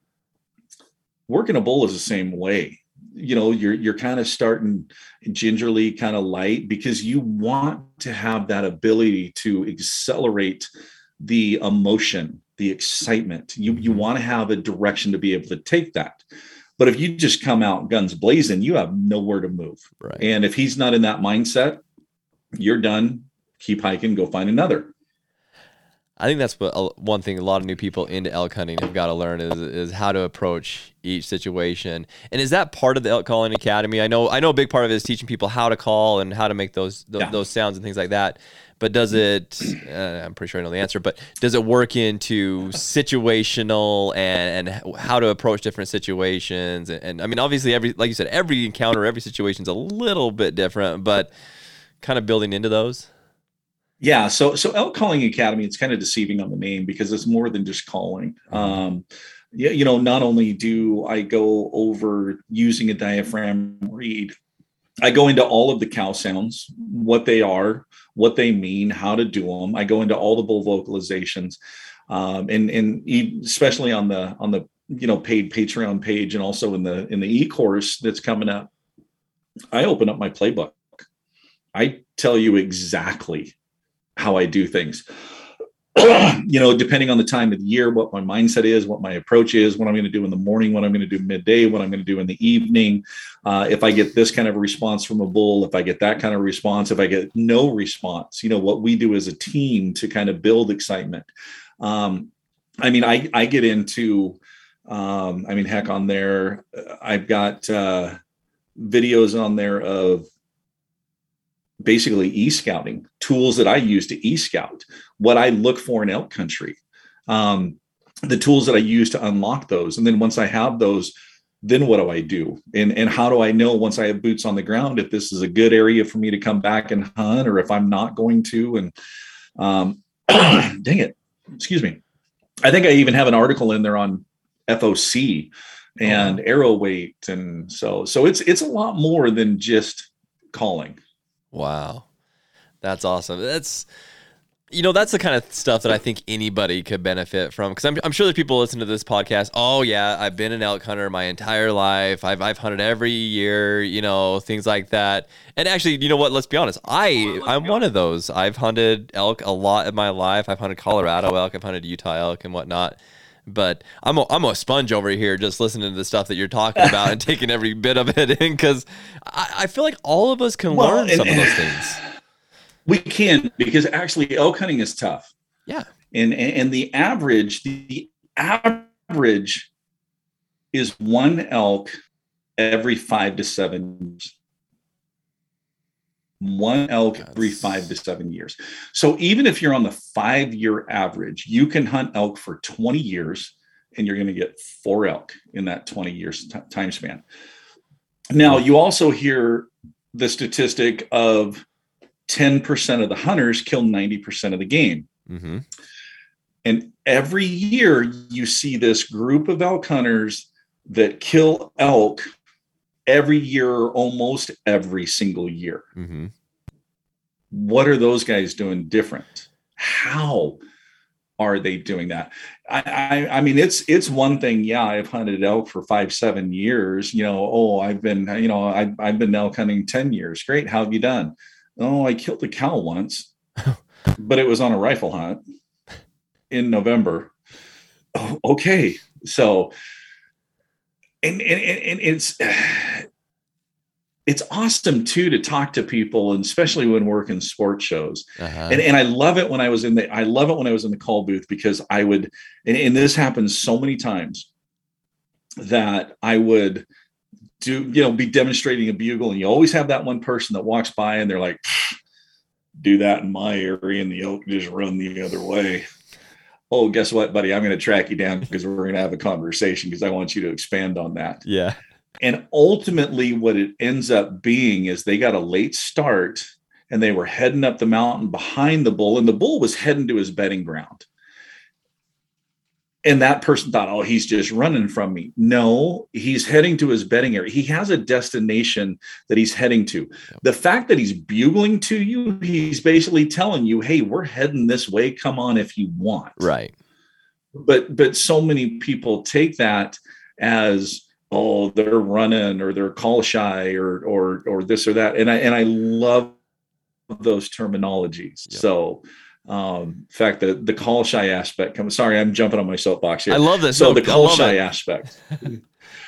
working a bowl is the same way you know you're you're kind of starting gingerly kind of light because you want to have that ability to accelerate the emotion the excitement. You you mm-hmm. want to have a direction to be able to take that. But if you just come out guns blazing you have nowhere to move. Right. And if he's not in that mindset you're done. Keep hiking go find another I think that's what one thing a lot of new people into elk hunting have got to learn is is how to approach each situation. And is that part of the elk calling academy? I know I know a big part of it is teaching people how to call and how to make those those, yeah. those sounds and things like that. But does it? Uh, I'm pretty sure I know the answer. But does it work into situational and and how to approach different situations? And, and I mean, obviously, every like you said, every encounter, every situation is a little bit different, but kind of building into those. Yeah, so so elk calling academy, it's kind of deceiving on the name because it's more than just calling. Mm-hmm. Um, yeah, you know, not only do I go over using a diaphragm reed, I go into all of the cow sounds, what they are, what they mean, how to do them. I go into all the bull vocalizations, um, and and especially on the on the you know paid Patreon page and also in the in the e course that's coming up. I open up my playbook. I tell you exactly how I do things. [CLEARS THROAT] you know, depending on the time of the year, what my mindset is, what my approach is, what I'm going to do in the morning, what I'm going to do midday, what I'm going to do in the evening. Uh, if I get this kind of response from a bull, if I get that kind of response, if I get no response, you know, what we do as a team to kind of build excitement. Um, I mean, I, I get into, um, I mean, heck, on there, I've got uh, videos on there of basically e-scouting tools that I use to e-scout what I look for in elk country, um, the tools that I use to unlock those, and then once I have those, then what do I do? And and how do I know once I have boots on the ground if this is a good area for me to come back and hunt, or if I'm not going to? And um, [CLEARS THROAT] dang it, excuse me. I think I even have an article in there on FOC and oh. arrow weight, and so so it's it's a lot more than just calling. Wow. That's awesome. That's you know that's the kind of stuff that I think anybody could benefit from because I'm, I'm sure there's people listening to this podcast. Oh yeah, I've been an elk hunter my entire life. I've I've hunted every year, you know, things like that. And actually, you know what? Let's be honest. I I'm one of those. I've hunted elk a lot in my life. I've hunted Colorado elk. I've hunted Utah elk and whatnot. But I'm a, I'm a sponge over here just listening to the stuff that you're talking about and [LAUGHS] taking every bit of it in because I, I, feel like all of us can well, learn some of those [LAUGHS] things. We can because actually elk hunting is tough. Yeah. And and the average the average is one elk every five to seven years. One elk every five to seven years. So even if you're on the five year average, you can hunt elk for 20 years and you're going to get four elk in that 20 years t- time span. Now, you also hear the statistic of 10% of the hunters kill 90% of the game. Mm-hmm. And every year you see this group of elk hunters that kill elk every year, almost every single year. Mm-hmm. What are those guys doing different? How are they doing that? I, I, I mean, it's it's one thing. Yeah, I've hunted elk for five, seven years. You know, oh, I've been, you know, I, I've been elk hunting ten years. Great. How have you done? Oh, I killed a cow once, [LAUGHS] but it was on a rifle hunt in November. Oh, okay, so and, and, and it's it's awesome too to talk to people and especially when working sports shows. Uh-huh. and, and i love it when i was in the i love it when i was in the call booth because i would and, and this happens so many times that i would do you know be demonstrating a bugle and you always have that one person that walks by and they're like do that in my area and the elk just run the other way. Oh guess what buddy? I'm going to track you down because we're going to have a conversation because i want you to expand on that. Yeah and ultimately, what it ends up being is they got a late start and they were heading up the mountain behind the bull, and the bull was heading to his bedding ground. And that person thought, oh, he's just running from me. No, he's heading to his bedding area. He has a destination that he's heading to. The fact that he's bugling to you, he's basically telling you, hey, we're heading this way. Come on if you want. Right. But but so many people take that as oh they're running or they're call shy or or or this or that. And i and i love those terminologies. Yep. so um in fact the the call shy aspect comes sorry i'm jumping on my soapbox here. I love this. So no, the call shy it. aspect. [LAUGHS]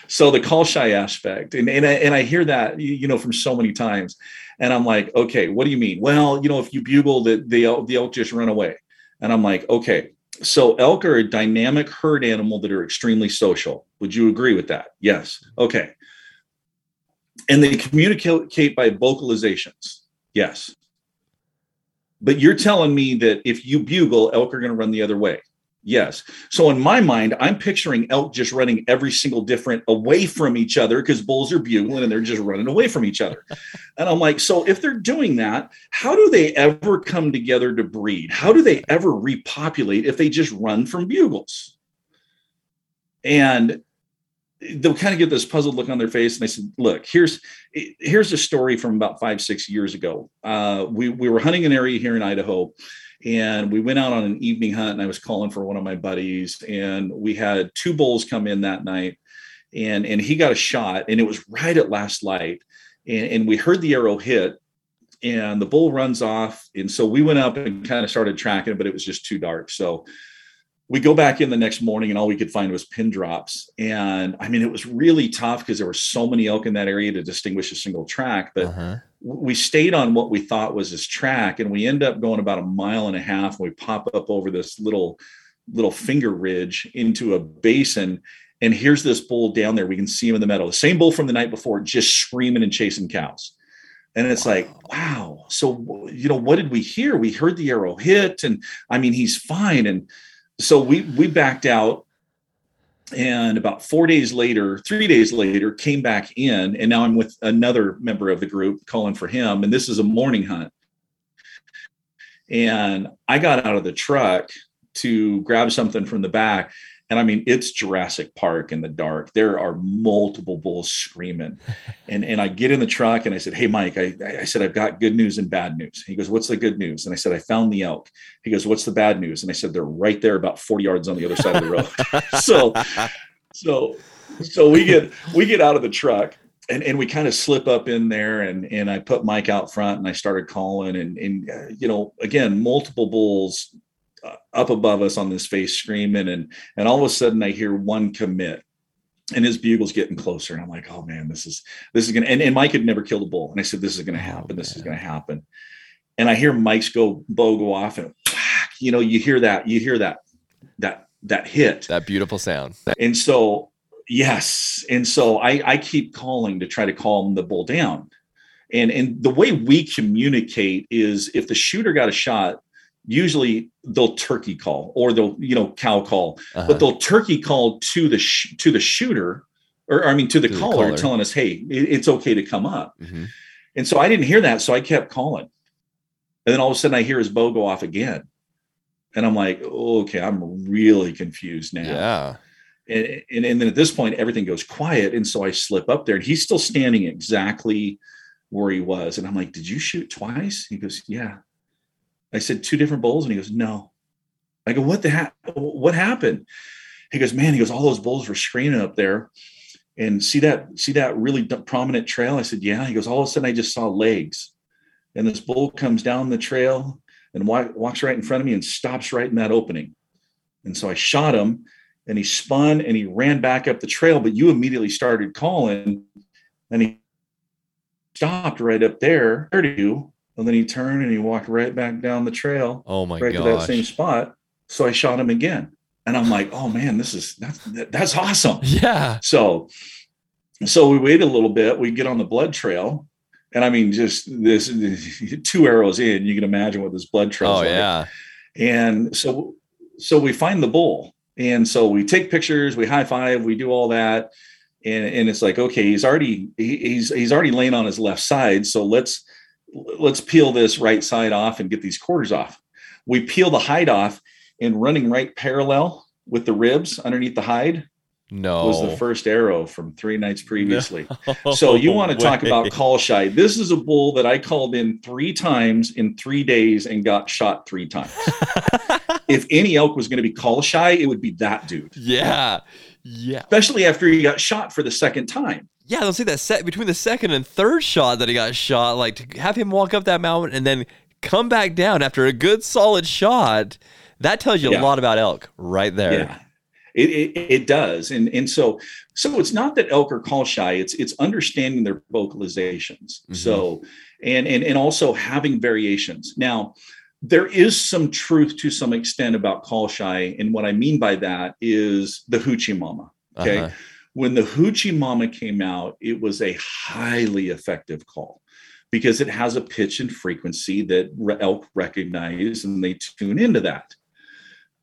So the call shy aspect and and I, and I hear that you know from so many times. And i'm like okay what do you mean? Well you know if you bugle that the elk just run away. And i'm like okay so elk are a dynamic herd animal that are extremely social. Would you agree with that? Yes. Okay. And they communicate by vocalizations. Yes. But you're telling me that if you bugle, elk are going to run the other way. Yes. So in my mind, I'm picturing elk just running every single different away from each other because bulls are bugling and they're just running away from each other. and I'm like, so if they're doing that, how do they ever come together to breed? How do they ever repopulate if they just run from bugles? And they'll kind of get this puzzled look on their face and they said look here's here's a story from about five six years ago uh, we, we were hunting an area here in idaho and we went out on an evening hunt and i was calling for one of my buddies and we had two bulls come in that night and and he got a shot and it was right at last light and, and we heard the arrow hit and the bull runs off and so we went up and kind of started tracking but it was just too dark so we go back in the next morning and all we could find was pin drops and i mean it was really tough because there were so many elk in that area to distinguish a single track but uh-huh. We stayed on what we thought was this track and we end up going about a mile and a half and we pop up over this little little finger ridge into a basin and here's this bull down there. We can see him in the meadow. The same bull from the night before just screaming and chasing cows. And it's like wow. So you know what did we hear? We heard the arrow hit and i mean he's fine. And so we we backed out and about four days later three days later came back in and now i'm with another member of the group calling for him and this is a morning hunt. And i got out of the truck to grab something from the back and I mean, it's Jurassic Park in the dark. There are multiple bulls screaming. [LAUGHS] And, and I get in the truck and I said, Hey, Mike, I, I said, I've got good news and bad news. He goes, What's the good news? And I said, I found the elk. He goes, What's the bad news? And I said, They're right there about 40 yards on the other side of the road. [LAUGHS] [LAUGHS] so, so, so we get, we get out of the truck and, and we kind of slip up in there and, and I put Mike out front and I started calling and, and, uh, you know, again, multiple bulls up above us on this face screaming and and all of a sudden i hear one commit and his bugle's getting closer and i'm like oh man this is this is gonna and, and mike had never killed a bull and i said this is gonna oh, happen oh, this is gonna happen. And i hear mike's go bow go off and whack, you know you hear that you hear that that that hit. That beautiful sound. And so yes and so i i keep calling to try to calm the bull down. And and the way we communicate is if the shooter got a shot, usually they'll turkey call or they'll you know cow call, uh-huh. but they'll turkey call to the sh- to the shooter or I mean to the, to caller, the caller, telling us, hey, it, it's okay to come up. Mm-hmm. And so I didn't hear that, so I kept calling. And then all of a sudden I hear his bow go off again. And I'm like, okay, I'm really confused now. Yeah. And, and, and then at this point, everything goes quiet. And so I slip up there and he's still standing exactly where he was. And I'm like, did you shoot twice? He goes, yeah. I said, two different bulls. And he goes, no. I go, what the heck? What happened? He goes, man, he goes, all those bulls were screaming up there. And see that, see that really prominent trail? I said, yeah. He goes, all of a sudden I just saw legs. And this bull comes down the trail and walks right in front of me and stops right in that opening. And so I shot him and he spun and he ran back up the trail, but you immediately started calling and he stopped right up there to you. And then he turned and he walked right back down the trail. Oh my right gosh. to that same spot. So I shot him again. And I'm like, oh man, this is that's that's awesome. [LAUGHS] Yeah. So so we wait a little bit, we get on the blood trail and I mean, just this, [LAUGHS] two arrows in, you can imagine what this blood trail. Oh like. yeah. And so, so we find the bull, and so we take pictures, we high five, we do all that, and and it's like, okay, he's already he, he's he's already laying on his left side, so let's let's peel this right side off and get these quarters off. We peel the hide off, and running right parallel with the ribs underneath the hide no. was the first arrow from three nights previously. No. [LAUGHS] So you [LAUGHS] want to talk about call shy. This is a bull that I called in three times in three days and got shot three times. [LAUGHS] if any elk was going to be call shy, it would be that dude. Yeah. Yeah. Especially after he got shot for the second time. Yeah, they'll see that set between the second and third shot that he got shot, like to have him walk up that mountain and then come back down after a good solid shot. That tells you yeah. a lot about elk right there. Yeah. It, it, it, does. And, and so, so it's not that elk are call shy, it's, it's understanding their vocalizations. Mm-hmm. So, and, and, and also having variations. Now, there is some truth to some extent about call shy. And what I mean by that is the hoochie mama. Okay. Uh-huh. When the hoochie mama came out, it was a highly effective call because it has a pitch and frequency that elk recognize and they tune into that.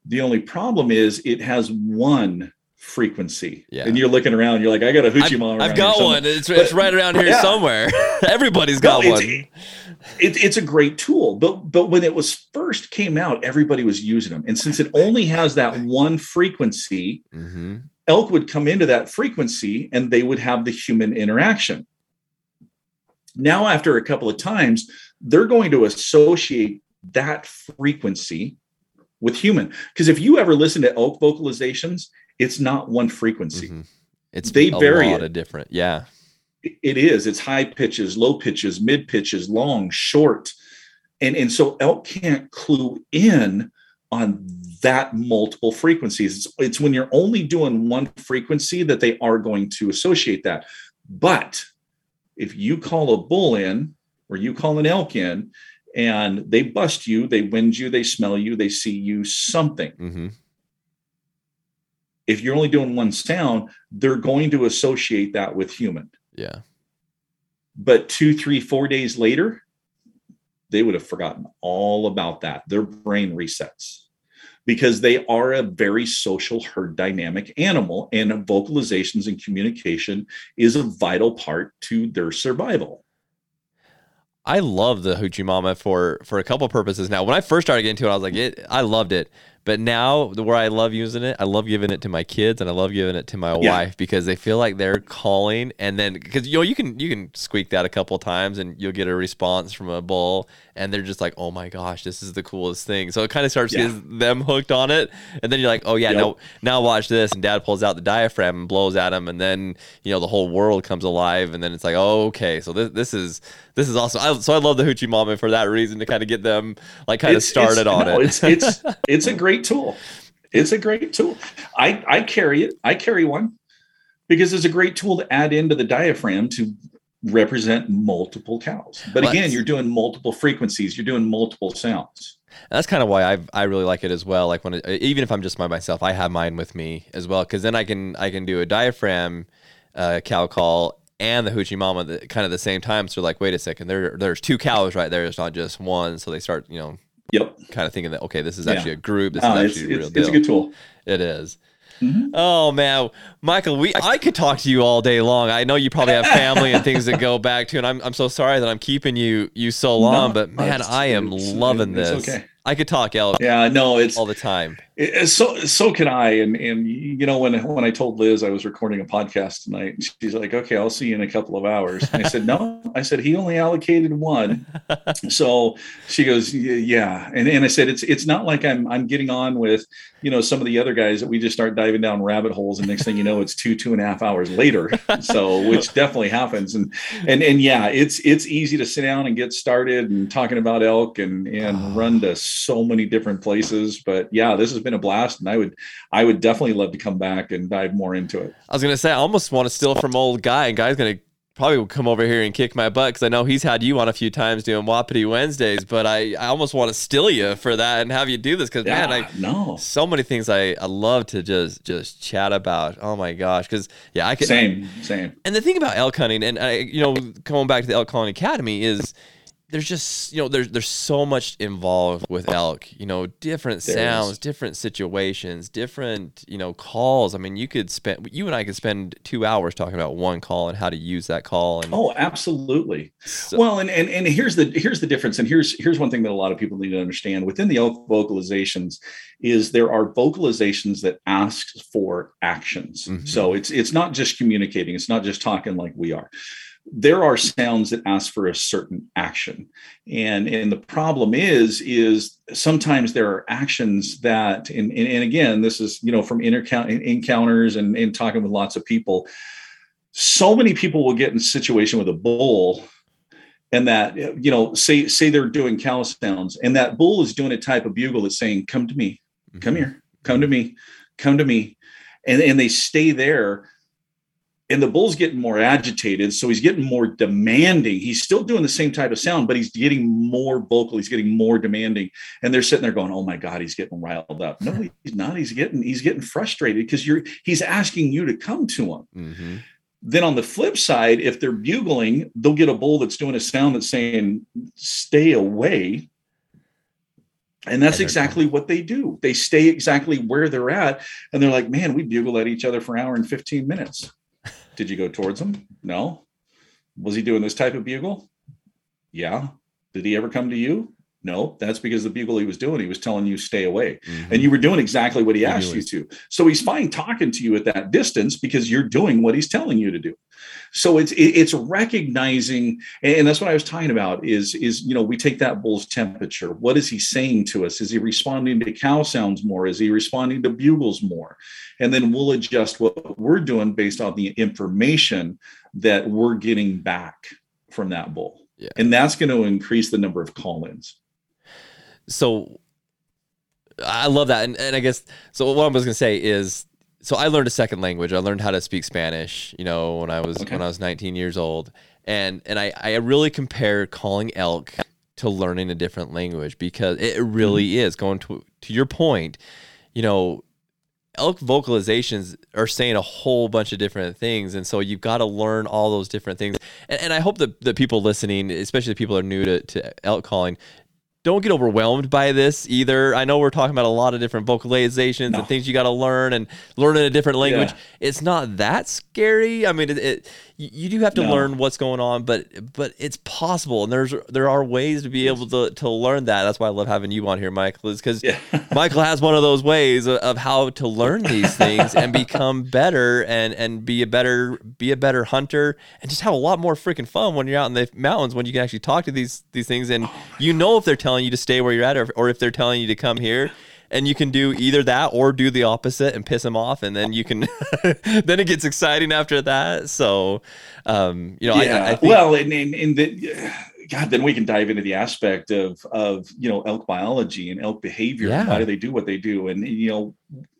The only problem is it has one frequency. Yeah. And you're looking around, you're like, I got a hoochie mama. I've got one. It's, but, it's right around here yeah. somewhere. [LAUGHS] Everybody's got no, one. It, it's a great tool, but but when it was first came out, everybody was using them. And since it only has that one frequency, mm-hmm. Elk would come into that frequency and they would have the human interaction. Now, after a couple of times, they're going to associate that frequency with human. Because if you ever listen to elk vocalizations, it's not one frequency. Mm-hmm. It's they a vary lot it. of different. Yeah. It is. It's high pitches, low pitches, mid pitches, long, short. And, and so elk can't clue in on that multiple frequencies. It's, it's when you're only doing one frequency that they are going to associate that. But if you call a bull in or you call an elk in and they bust you, they wind you, they smell you, they see you something. Mm-hmm. If you're only doing one sound, they're going to associate that with human. Yeah. But two, three, four days later, they would have forgotten all about that. Their brain resets because they are a very social herd dynamic animal, and vocalizations and communication is a vital part to their survival. I love the Hoochie Mama for for a couple purposes. Now, when I first started getting into it, I was like, it, I loved it. But now, the where I love using it, I love giving it to my kids and I love giving it to my yeah. wife because they feel like they're calling, and then because you know you can you can squeak that a couple times and you'll get a response from a bull, and they're just like, oh my gosh, this is the coolest thing. So it kind of starts yeah. getting them hooked on it, and then you're like, oh yeah, yep. now now watch this, and Dad pulls out the diaphragm and blows at him, and then you know the whole world comes alive, and then it's like, oh okay, so this this is this is awesome. I, so I love the Hoochie Mama for that reason to kind of get them like kind of started on no, it. it's it's [LAUGHS] it's a great tool. It's a great tool. I I carry it. I carry one because it's a great tool to add into the diaphragm to represent multiple cows. But well, again, you're doing multiple frequencies. You're doing multiple sounds. That's kind of why I I really like it as well. Like when it, even if I'm just by myself, I have mine with me as well because then I can I can do a diaphragm uh, cow call and the hoochie mama the, kind of the same time. So they're like, wait a second, there there's two cows right there. It's not just one. So they start, you know, Yep. kind of thinking that okay, this is Yeah. actually a group. This Uh, is it's, actually a real it's, deal. it's a good tool. It is. Mhm. Oh man, Michael, we I could talk to you all day long. I know you probably have family and things to go [LAUGHS] back to, and I'm I'm so sorry that I'm keeping you you so long. No, but man, I am loving it's this. okay. I could talk elk Yeah, no, it's all the time. So so can I. And and you know when when I told Liz I was recording a podcast tonight, she's like, "Okay, I'll see you in a couple of hours." And I said, "No," I said he only allocated one. [LAUGHS] So she goes, "Yeah," and and I said, "It's it's not like I'm I'm getting on with you know some of the other guys that we just start diving down rabbit holes, and next thing you know, it's two two and a half hours later. So which definitely happens. And and and yeah, it's it's easy to sit down and get started and talking about elk and and Oh. run to so many different places. But yeah, this has been a blast, and I would I would definitely love to come back and dive more into it. I was gonna say I almost want to steal from old guy, and guy's gonna probably come over here and kick my butt because I know he's had you on a few times doing Wapiti Wednesdays. But I I almost want to steal you for that and have you do this because Yeah, man, I know so many things I, I love to just just chat about. Oh my gosh, because yeah, I could. same same. And the thing about elk hunting, and I, you know, going back to the elk calling academy is. There's just you know there's there's so much involved with elk you know different There sounds is. different situations different you know calls I mean you could spend you and I could spend two hours talking about one call and how to use that call and Oh, absolutely. so- well, and, and and here's the here's the difference, and here's here's one thing that a lot of people need to understand within the elk vocalizations is there are vocalizations that asks for actions. Mhm. So it's it's not just communicating, it's not just talking like we are. There are sounds that ask for a certain action, and and the problem is is sometimes there are actions that and and, and again this is you know from encounters and, and talking with lots of people so many people will get in situation with a bull and that you know say say they're doing cow sounds and that bull is doing a type of bugle that's saying come to me. Come mm-hmm. here. Come to me. Come to me. And and they stay there and the bull's getting more agitated so he's getting more demanding he's still doing the same type of sound but he's getting more vocal he's getting more demanding and they're sitting there going oh my god he's getting riled up no [LAUGHS] he's not he's getting he's getting frustrated because you're he's asking you to come to him hmm then on the flip side, if they're bugling, they'll get a bull that's doing a sound that's saying, stay away. And that's exactly what they do. They stay exactly where they're at. And they're like, man, we bugle at each other for an hour and 15 minutes. Did you go towards him? No. Was he doing this type of bugle? Yeah. Did he ever come to you? No. That's because the bugle he was doing, he was telling you stay away Mm-hmm. and you were doing exactly what he asked you to. So he's fine talking to you at that distance because you're doing what he's telling you to do. So it's it's recognizing, and that's what I was talking about. Is is you know we take that bull's temperature. What is he saying to us? Is he responding to cow sounds more? Is he responding to bugles more? And then we'll adjust what we're doing based on the information that we're getting back from that bull. Yeah. And that's going to increase the number of call-ins. So I love that. And, and I guess, so what I was going to say is, so I learned a second language. I learned how to speak Spanish, you know, when I was, Okay. when I was 19 years old. And, and I, I really compare calling elk to learning a different language because it really Mm-hmm. is going to, to your point, you know, elk vocalizations are saying a whole bunch of different things and so you've got to learn all those different things and, and i hope that the people listening especially the people that are new to, to elk calling don't get overwhelmed by this either i know we're talking about a lot of different vocalizations No. and things you got to learn and learn in a different language Yeah. it's not that scary i mean it, it you you do have to No. learn what's going on but but it's possible and there's there are ways to be able to to learn that that's why i love having you on here michael is because Yeah. [LAUGHS] Michael has one of those ways of, of how to learn these things and become better and and be a better be a better hunter and just have a lot more freaking fun when you're out in the mountains when you can actually talk to these these things and oh you know if they're telling you to stay where you're at or, or if they're telling you to come here and you can do either that or do the opposite and piss them off and then you can [LAUGHS] then it gets exciting after that so um you know yeah. I, I think well, and and, and the, God, then we can dive into the aspect of of you know elk biology and elk behavior. Yeah. Why do they do what they do? And you know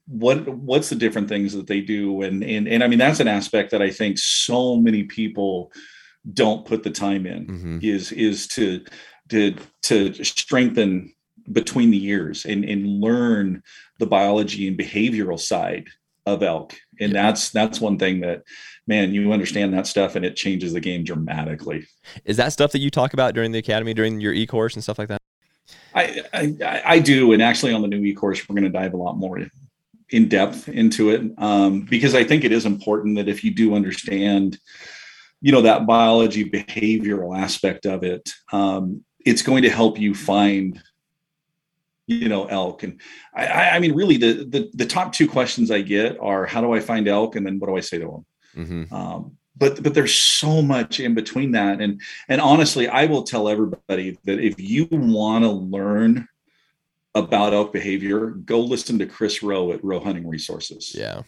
what what's the different things that they do? And and and I mean that's an aspect that I think so many people don't put the time in Mhm. is is to to to strengthen between the years and and learn the biology and behavioral side of elk. And yeah. that's that's one thing that man you understand that stuff and it changes the game dramatically. Is that stuff that you talk about during the academy during your e-course and stuff like that? I i, I do. And actually on the new e-course we're going to dive a lot more in depth into it um, because i think it is important that if you do understand you know that biology behavioral aspect of it um, it's going to help you find you know elk. And i i mean really the, the the top two questions i get are how do i find elk? And then what do i say to them mm-hmm. um, but but there's so much in between that. And and honestly i will tell everybody that if you want to learn about elk behavior go listen to chris rowe at rowe hunting resources. Yeah.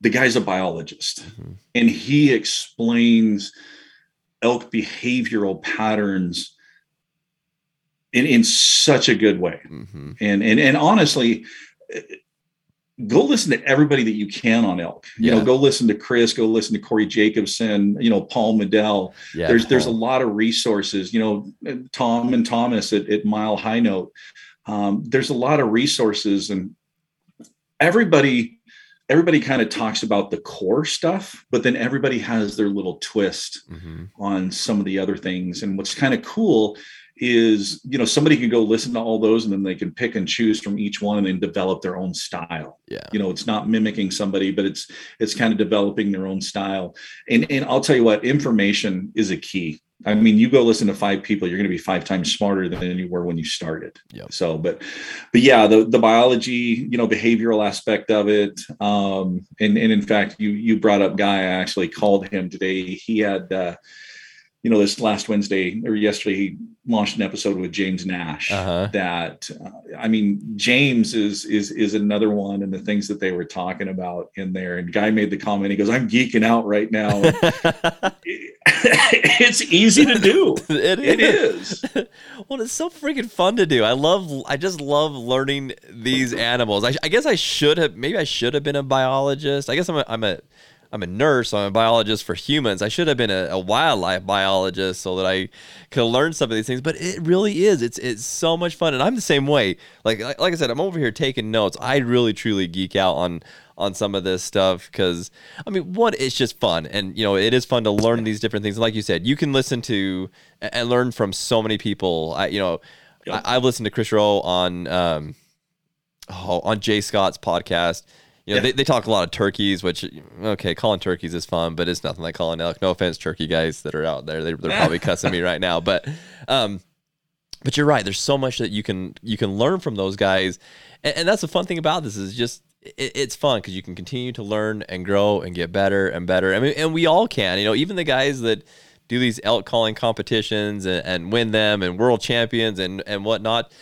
The guy's a biologist. Mm-hmm. and he explains elk behavioral patterns in, in such a good way. Mm-hmm. And, and, and honestly, go listen to everybody that you can on elk. You yeah. know, go listen to Chris, go listen to Corey Jacobsen, you know, Paul Medel. Yeah, there's, Paul. there's a lot of resources, you know, Tom and Thomas at, at Mile High Note. Um, there's a lot of resources and everybody, everybody kind of talks about the core stuff, but then everybody has their little twist mm-hmm. on some of the other things. And what's kind of cool is you know somebody can go listen to all those and then they can pick and choose from each one and then develop their own style yeah you know it's not mimicking somebody but it's it's kind of developing their own style and and i'll tell you what information is a key i mean you go listen to five people you're going to be five times smarter than you were when you started. Yeah so but but yeah the the biology you know behavioral aspect of it um and and in fact you you brought up guy i actually called him today. He had uh you know, this last Wednesday or yesterday, he launched an episode with James Nash. Uh-huh. That, uh, I mean, James is is is another one, and the things that they were talking about in there. And guy made the comment. He goes, "I'm geeking out right now." [LAUGHS] it's easy to do. [LAUGHS] it, it is. well, it's so freaking fun to do. I love. I just love learning these animals. I, I guess I should have. Maybe I should have been a biologist. I guess I'm a, I'm a I'm a nurse, I'm a biologist for humans. I should have been a, a, wildlife biologist so that I could learn some of these things. But it really is. It's it's so much fun, and I'm the same way. Like like I said, I'm over here taking notes. I really truly geek out on on some of this stuff because I mean, one, it's just fun, and you know, it is fun to learn these different things. And like you said, you can listen to and learn from so many people. I you know, yep. I, have listened to Chris Rowe on um, oh, on Jay Scott's podcast you know, yeah. they, they talk a lot of turkeys, which okay, calling turkeys is fun, but it's nothing like calling elk. No offense, turkey guys that are out there, they, they're probably [LAUGHS] cussing me right now, but um, but you're right. There's so much that you can you can learn from those guys, and, and that's the fun thing about this is just it, it's fun because you can continue to learn and grow and get better and better. I mean, and we all can. You know, even the guys that do these elk calling competitions and, and win them and world champions and and whatnot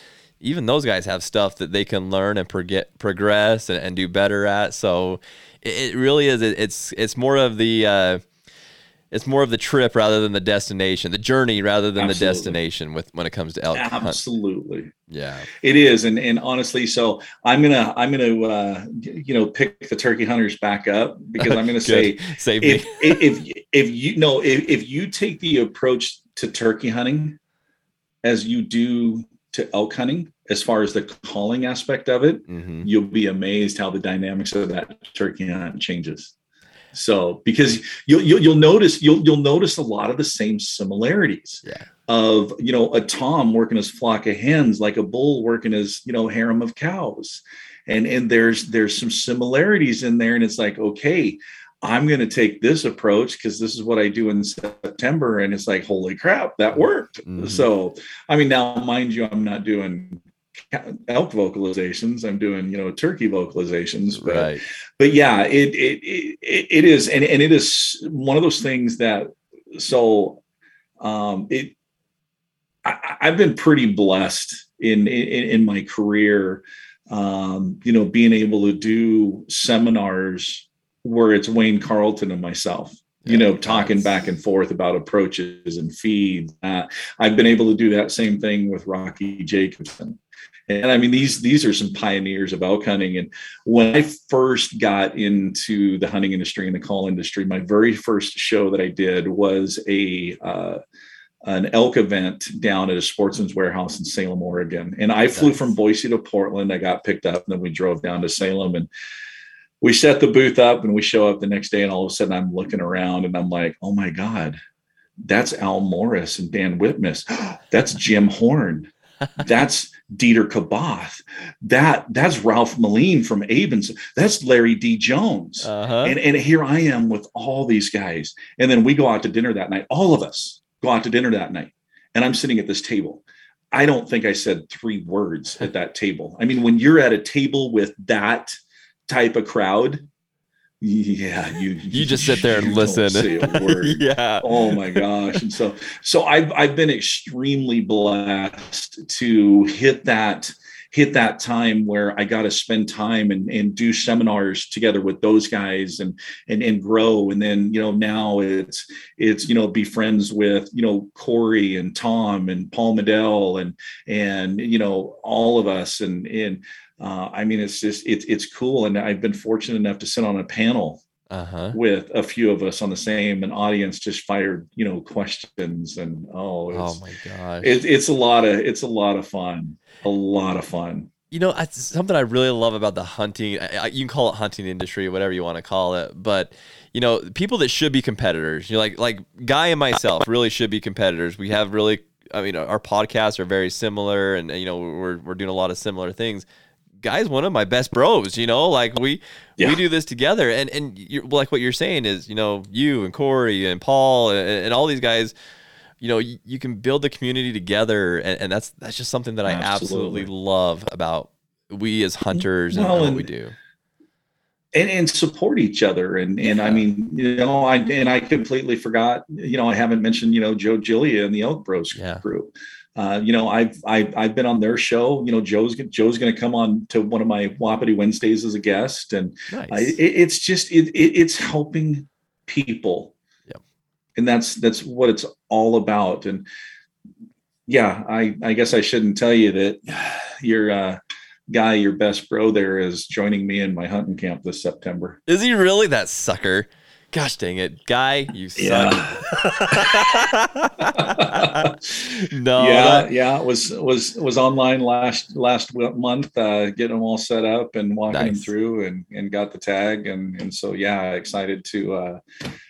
even those guys have stuff that they can learn and forget, progress and, and do better at. So it, it really is. It, it's it's more of the uh, it's more of the trip rather than the destination, the journey rather than Absolutely. the destination. With when it comes to elk, Absolutely, hunt. yeah, it is. And and honestly, so I'm gonna I'm gonna uh, you know pick the turkey hunters back up because I'm gonna [LAUGHS] say Save if, if, if if you know if, if you take the approach to turkey hunting as you do to elk hunting as far as the calling aspect of it mm-hmm. you'll be amazed how the dynamics of that turkey hunt changes so because you'll, you'll, you'll notice you'll you'll notice a lot of the same similarities yeah. of you know a tom working his flock of hens like a bull working his you know harem of cows and and there's there's some similarities in there and it's like okay I'm going to take this approach because this is what I do in September. And it's like, holy crap, that worked. Mm-hmm. So, I mean, now, mind you, I'm not doing elk vocalizations. I'm doing, you know, turkey vocalizations. But, right. but yeah, it, it, it, it is. And, and it is one of those things that, so um, it, I, have been pretty blessed in, in, in my career, um, you know, being able to do seminars where it's Wayne Carlton and myself, you know, talking back and forth about approaches and feeds. Uh, I've been able to do that same thing with Rocky Jacobsen. And I mean, these these are some pioneers of elk hunting. And when I first got into the hunting industry and the call industry, my very first show that I did was a uh, an elk event down at a sportsman's warehouse in Salem, Oregon. And I flew from Boise to Portland. I got picked up, and then we drove down to Salem and we set the booth up and we show up the next day and all of a sudden I'm looking around and I'm like, oh my God, that's Al Morris and Dan Whitmus. [GASPS] That's Jim Horn. [LAUGHS] That's Dieter Kaboth. That that's Ralph Moline from Abens. That's Larry D. Jones. Uh-huh. And, and here I am with all these guys. And then we go out to dinner that night. All of us go out to dinner that night. And I'm sitting at this table. I don't think I said three words at that table. I mean, when you're at a table with that type of crowd, yeah, [LAUGHS] you you just sit there and listen. [LAUGHS] yeah. Oh my gosh. And so so I've I've been extremely blessed to hit that hit that time where I got to spend time and, and do seminars together with those guys and, and, and grow. And then, you know, now it's, it's, you know, be friends with, you know, Corey and Tom and Paul Medel and, and, you know, all of us. And, and, uh, I mean, it's just, it's, it's cool. And I've been fortunate enough to sit on a panel uh-huh. with a few of us on the same and audience just fired you know questions and oh oh my gosh it, it's a lot of it's a lot of fun a lot of fun you know something i really love about the hunting you can call it hunting industry whatever you want to call it but you know people that should be competitors you know like like guy and myself really should be competitors we have really i mean our podcasts are very similar and you know we're, we're doing a lot of similar things guy's one of my best bros you know like we yeah. we do this together and and you're, like what you're saying is you know you and corey and paul and, and all these guys you know you, you, can build the community together and, and, that's that's just something that i absolutely, love about we as hunters well, and, and what we do and, and support each other and and yeah. I mean you know I and I completely forgot you know I haven't mentioned you know Joe Gilia and the Elk Bros yeah. group uh, you know, I've, I've I've been on their show. You know, Joe's Joe's going to come on to one of my Wapiti Wednesdays as a guest, and nice. I, it, it's just it, it, it's helping people, yep. and that's that's what it's all about. And yeah, I I guess I shouldn't tell you that [SIGHS] your uh, guy, your best bro, there is joining me in my hunting camp this September. Is he really that sucker? Gosh dang it, guy, you suck. Yeah. [LAUGHS] no. Yeah, yeah. It was was was online last last month, uh, getting them all set up and walking nice. them through, and and got the tag, and and so yeah, excited to uh,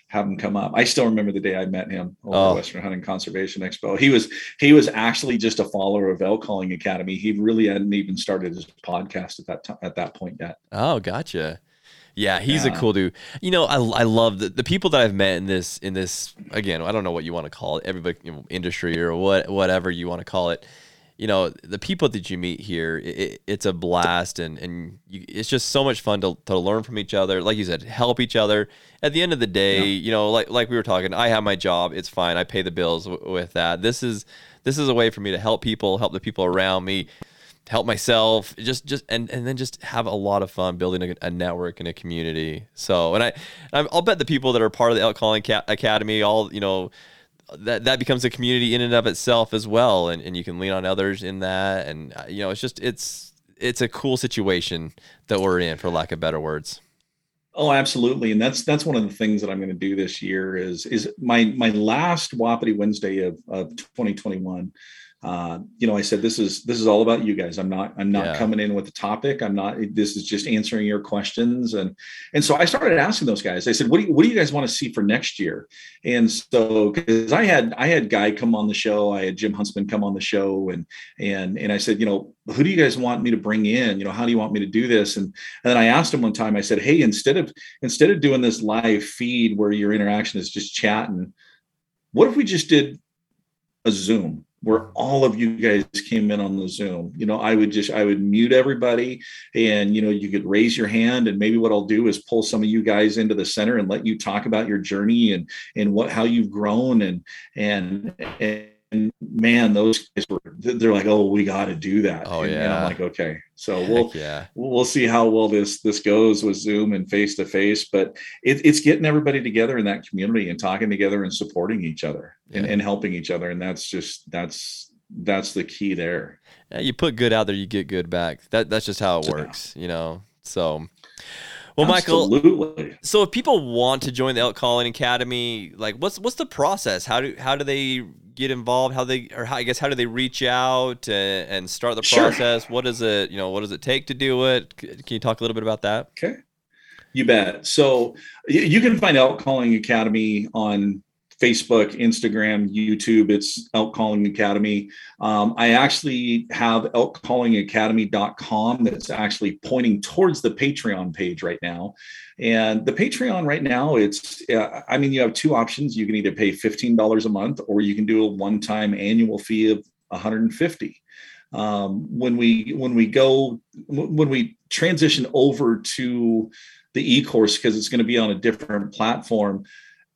have him come up. I still remember the day I met him over oh. Western Hunting Conservation Expo. He was he was actually just a follower of Elk Calling Academy. He really hadn't even started his podcast at that time at that point yet. Oh, gotcha. Yeah, he's yeah. a cool dude. You know, I, I love the, the people that I've met in this in this again. I don't know what you want to call it, everybody you know, industry or what whatever you want to call it. You know, the people that you meet here, it, it's a blast, and and you, it's just so much fun to, to learn from each other. Like you said, help each other. At the end of the day, yeah. you know, like like we were talking, I have my job. It's fine. I pay the bills w- with that. This is this is a way for me to help people, help the people around me help myself just just and and then just have a lot of fun building a, a network and a community. So and i i'll bet the people that are part of the elk calling academy all you know that that becomes a community in and of itself as well. And, and you can lean on others in that. And uh, you know it's just it's it's a cool situation that we're in for lack of better words. Oh, absolutely, and that's that's one of the things that I'm going to do this year. Is is my my last Wapiti Wednesday of, of 2021 uh, you know, I said this is this is all about you guys. I'm not I'm not yeah. coming in with a topic. I'm not. This is just answering your questions. And and so I started asking those guys. I said, what do you, what do you guys want to see for next year? And so because I had I had Guy come on the show, I had Jim Huntsman come on the show, and and and I said, you know, who do you guys want me to bring in? You know, how do you want me to do this? And and then I asked him one time. I said, hey, instead of instead of doing this live feed where your interaction is just chatting, what if we just did a Zoom? Where all of you guys came in on the Zoom. You know, I would just I would mute everybody and you know, you could raise your hand and maybe what I'll do is pull some of you guys into the center and let you talk about your journey and and what how you've grown and and and and man, those guys were they're like, oh, we got to do that. Oh and, yeah. And I'm like, okay, so we'll yeah. we'll see how well this this goes with Zoom and face to face, but it, it's getting everybody together in that community and talking together and supporting each other yeah. and, and helping each other, and that's just that's that's the key there. Yeah, you put good out there, you get good back. That that's just how it works, you know. So. Well, Absolutely. Michael. So, if people want to join the Elk Calling Academy, like, what's what's the process? How do how do they get involved? How they or how, I guess how do they reach out and, and start the process? Sure. What does it you know what does it take to do it? Can you talk a little bit about that? Okay. You bet. So you can find Elk Calling Academy on Facebook, Instagram, YouTube. It's Elk Calling Academy. Um, I actually have elkcallingacademy.com that's actually pointing towards the Patreon page right now. And the Patreon right now, it's, uh, I mean, you have two options. You can either pay $15 a month or you can do a one time annual fee of 150 um, when we when we go when we transition over to the e-course because it's going to be on a different platform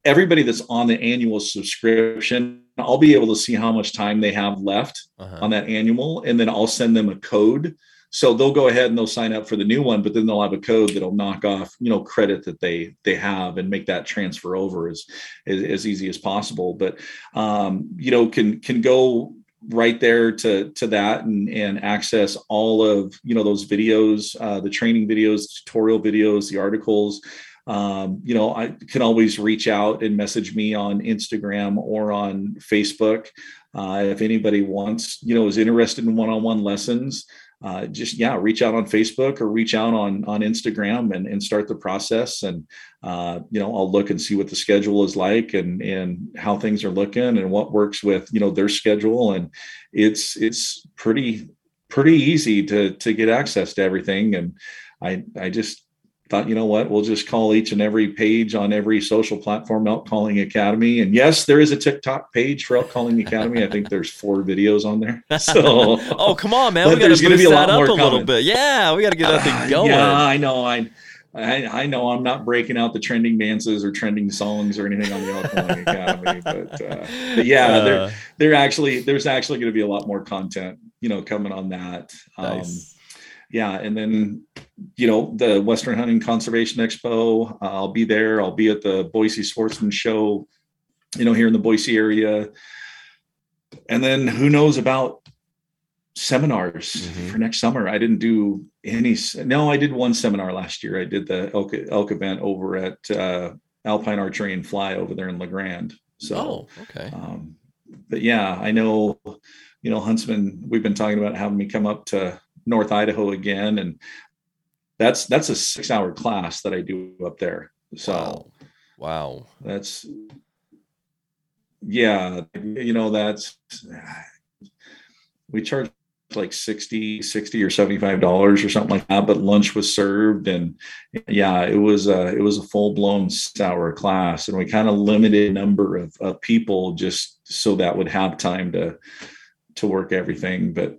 everybody that's on the annual subscription, I'll be able to see how much time they have left uh-huh. on that annual, and then I'll send them a code. So they'll go ahead and they'll sign up for the new one, but then they'll have a code that'll knock off, you know, credit that they they have and make that transfer over as as, as easy as possible. But um, you know, can can go right there to to that and and access all of you know those videos uh, the training videos tutorial videos the articles um, you know, I can always reach out and message me on Instagram or on Facebook. Uh, if anybody wants, you know, is interested in one-on-one lessons, uh, just yeah, reach out on Facebook or reach out on on Instagram and, and start the process. And uh, you know, I'll look and see what the schedule is like and and how things are looking and what works with you know their schedule. And it's it's pretty pretty easy to to get access to everything. And I I just thought, you know what, we'll just call each and every page on every social platform Elk Calling Academy. And yes, there is a TikTok page for Elk Calling Academy. I think there's four videos on there. [LAUGHS] So, oh come on, man, we got to boost that up a little bit. Yeah, we got to get that thing going. Uh, yeah, I know. I, I, I know I'm not breaking out the trending dances or trending songs or anything on the Elk Calling Academy, [LAUGHS] but, uh, but yeah, uh, there, there actually there's actually going to be a lot more content, you know, coming on that. Um, nice yeah, and then you know the Western Hunting Conservation Expo. Uh, I'll be there. I'll be at the Boise Sportsman Show, you know, here in the Boise area. And then who knows about seminars mm-hmm. for next summer? I didn't do any. No, I did one seminar last year. I did the elk elk event over at uh, Alpine Archery and Fly over there in La Grande. So, oh, okay. Um, but yeah, I know. You know, Huntsman. We've been talking about having me come up to North Idaho again, and that's that's a six hour class that I do up there. So, wow, wow. that's yeah, you know that's we charge like 60 60 or 75 dollars or something like that but lunch was served and yeah it was a it was a full-blown sour class and we kind of limited number of, of people just so that would have time to to work everything but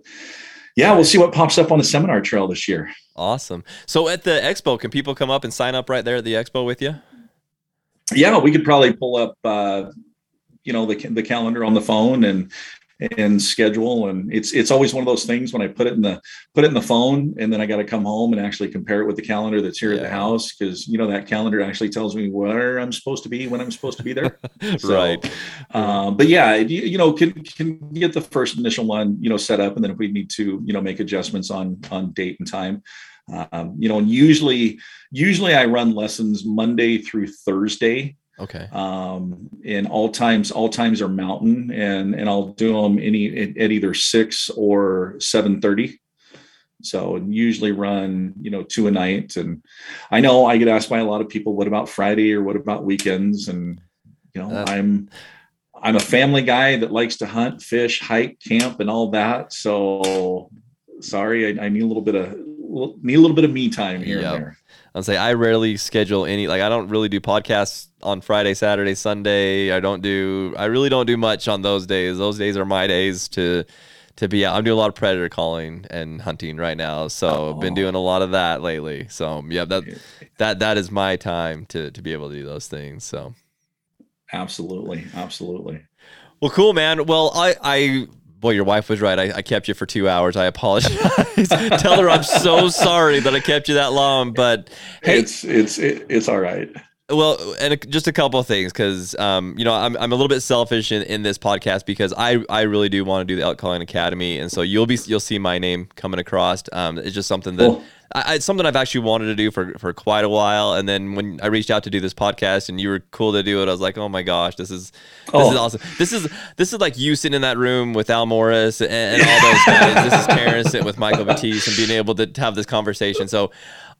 yeah, we'll see what pops up on the seminar trail this year. Awesome. So at the expo, can people come up and sign up right there at the expo with you? Yeah, we could probably pull up, uh, you know, the the calendar on the phone and and schedule and it's it's always one of those things when i put it in the put it in the phone and then i got to come home and actually compare it with the calendar that's here yeah. at the house because you know that calendar actually tells me where i'm supposed to be when i'm supposed to be there [LAUGHS] so, right um, but yeah you, you, know can can get the first initial one you know set up and then if we need to you know make adjustments on on date and time um, you know and usually usually i run lessons monday through thursday Okay. Um, and all times, all times are mountain, and and I'll do them any at, at either six or seven thirty. So usually run, you know, two a night. And I know I get asked by a lot of people, what about Friday or what about weekends? And you know, I'm I'm a family guy that likes to hunt, fish, hike, camp, and all that. So sorry, I, I need a little bit of need a little bit of me time here yep. and there. I'll say I rarely schedule any like I don't really do podcasts on Friday, Saturday, Sunday. I don't do I really don't do much on those days. Those days are my days to to be out. I'm doing a lot of predator calling and hunting right now. So oh. I've been doing a lot of that lately. So yeah, that that that is my time to to be able to do those things. So absolutely, absolutely. Well, cool, man. Well, I I boy, your wife was right. I, I kept you for two hours. I apologize. [LAUGHS] Tell her I'm so sorry that I kept you that long. But hey, it's it's it, it's all right. Well, and just a couple of things because um, you know I'm, I'm a little bit selfish in, in this podcast because I, I really do want to do the Elk Calling Academy, and so you'll be you'll see my name coming across. Um, it's just something that cool. I, it's something I've actually wanted to do for for quite a while, and then when I reached out to do this podcast and you were cool to do it, I was like, oh my gosh, this is this oh. is awesome. This is this is like you sitting in that room with Al Morris and, and all [LAUGHS] those guys. this is Karen sitting with Michael Batiste and being able to have this conversation. So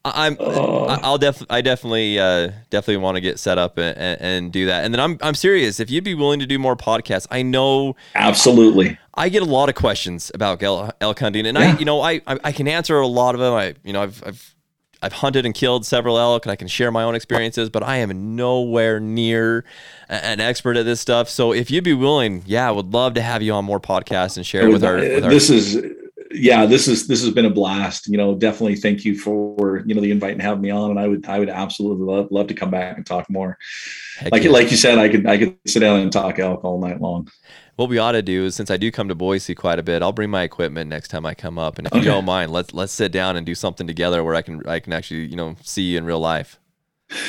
I'm. I'll def. I definitely, uh, definitely want to get set up and, and, and, do that. And then I'm, I'm serious. If you'd be willing to do more podcasts, I know. Absolutely. I get a lot of questions about elk hunting, and yeah. I, you know, I, I can answer a lot of them. I, you know, I've, I've, I've hunted and killed several elk, and I can share my own experiences. But I am nowhere near an expert at this stuff. So if you'd be willing, yeah, I would love to have you on more podcasts and share with our. With this our, is yeah, this is this has been a blast. You know, definitely thank you for you know the invite and having me on. And I would I would absolutely love, love to come back and talk more. Heck like yeah. like you said, I could I could sit down and talk elk all night long. What we ought to do is since I do come to Boise quite a bit, I'll bring my equipment next time I come up. And if okay. you don't mind, let's let's sit down and do something together where I can I can actually you know see you in real life.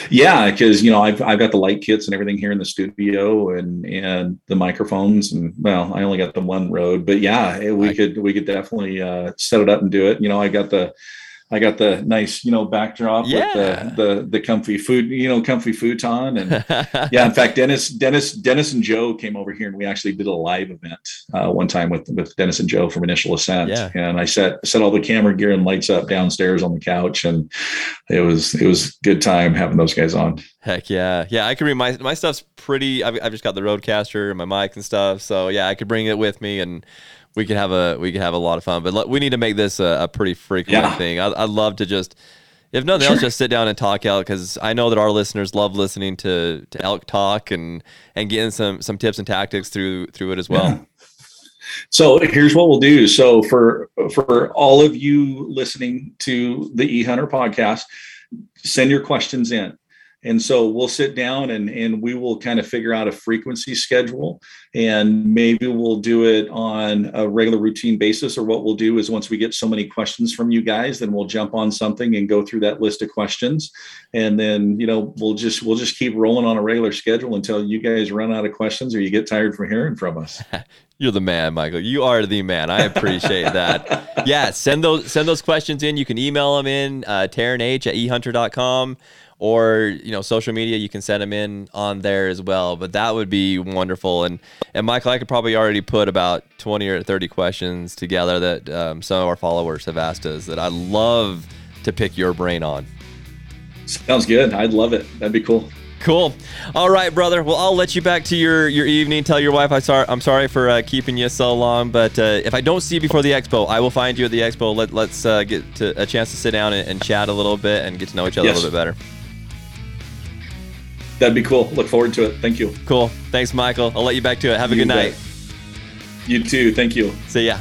Yeah, because you know I've I've got the light kits and everything here in the studio and and the microphones and well I only got the one Rode but yeah we could we could definitely uh, set it up and do it. You know I got the I got the nice, you know, backdrop yeah. with the, the the comfy food, you know, comfy futon, and [LAUGHS] yeah. In fact, Dennis, Dennis, Dennis and Joe came over here, and we actually did a live event uh, one time with with Dennis and Joe from Initial Ascent, yeah. and I set set all the camera gear and lights up downstairs on the couch, and it was it was good time having those guys on. Heck yeah, yeah. I can read my my stuff's pretty. I've, I've just got the RodeCaster and my mic and stuff, so yeah, I could bring it with me and we could have a we could have a lot of fun. But we need to make this a, a pretty frequent yeah. thing. I, would love to just, if nothing sure. else, just sit down and talk elk because I know that our listeners love listening to to elk talk and and getting some some tips and tactics through through it as well. Yeah. So here's what we'll do. So for for all of you listening to the E Hunter podcast, send your questions in. And so we'll sit down and, and we will kind of figure out a frequency schedule and maybe we'll do it on a regular routine basis. Or what we'll do is once we get so many questions from you guys, then we'll jump on something and go through that list of questions. And then, you know, we'll just we'll just keep rolling on a regular schedule until you guys run out of questions or you get tired from hearing from us. [LAUGHS] You're the man, Michael. You are the man. I appreciate that. [LAUGHS] yeah, send those send those questions in. You can email them in uh, H at ehunter.com or you know social media you can send them in on there as well but that would be wonderful and and michael i could probably already put about 20 or 30 questions together that um, some of our followers have asked us that i'd love to pick your brain on sounds good i'd love it that'd be cool Cool. All right, brother. Well, I'll let you back to your, your evening. Tell your wife I sorry I'm sorry for uh, keeping you so long. But uh, if I don't see you before the expo, I will find you at the expo. Let let's uh, get to a chance to sit down and, and, chat a little bit and get to know each other yes. a little bit better. That'd be cool. Look forward to it. Thank you. Cool. Thanks, Michael. I'll let you back to it. Have a you good bet. night. You too. Thank you. See ya.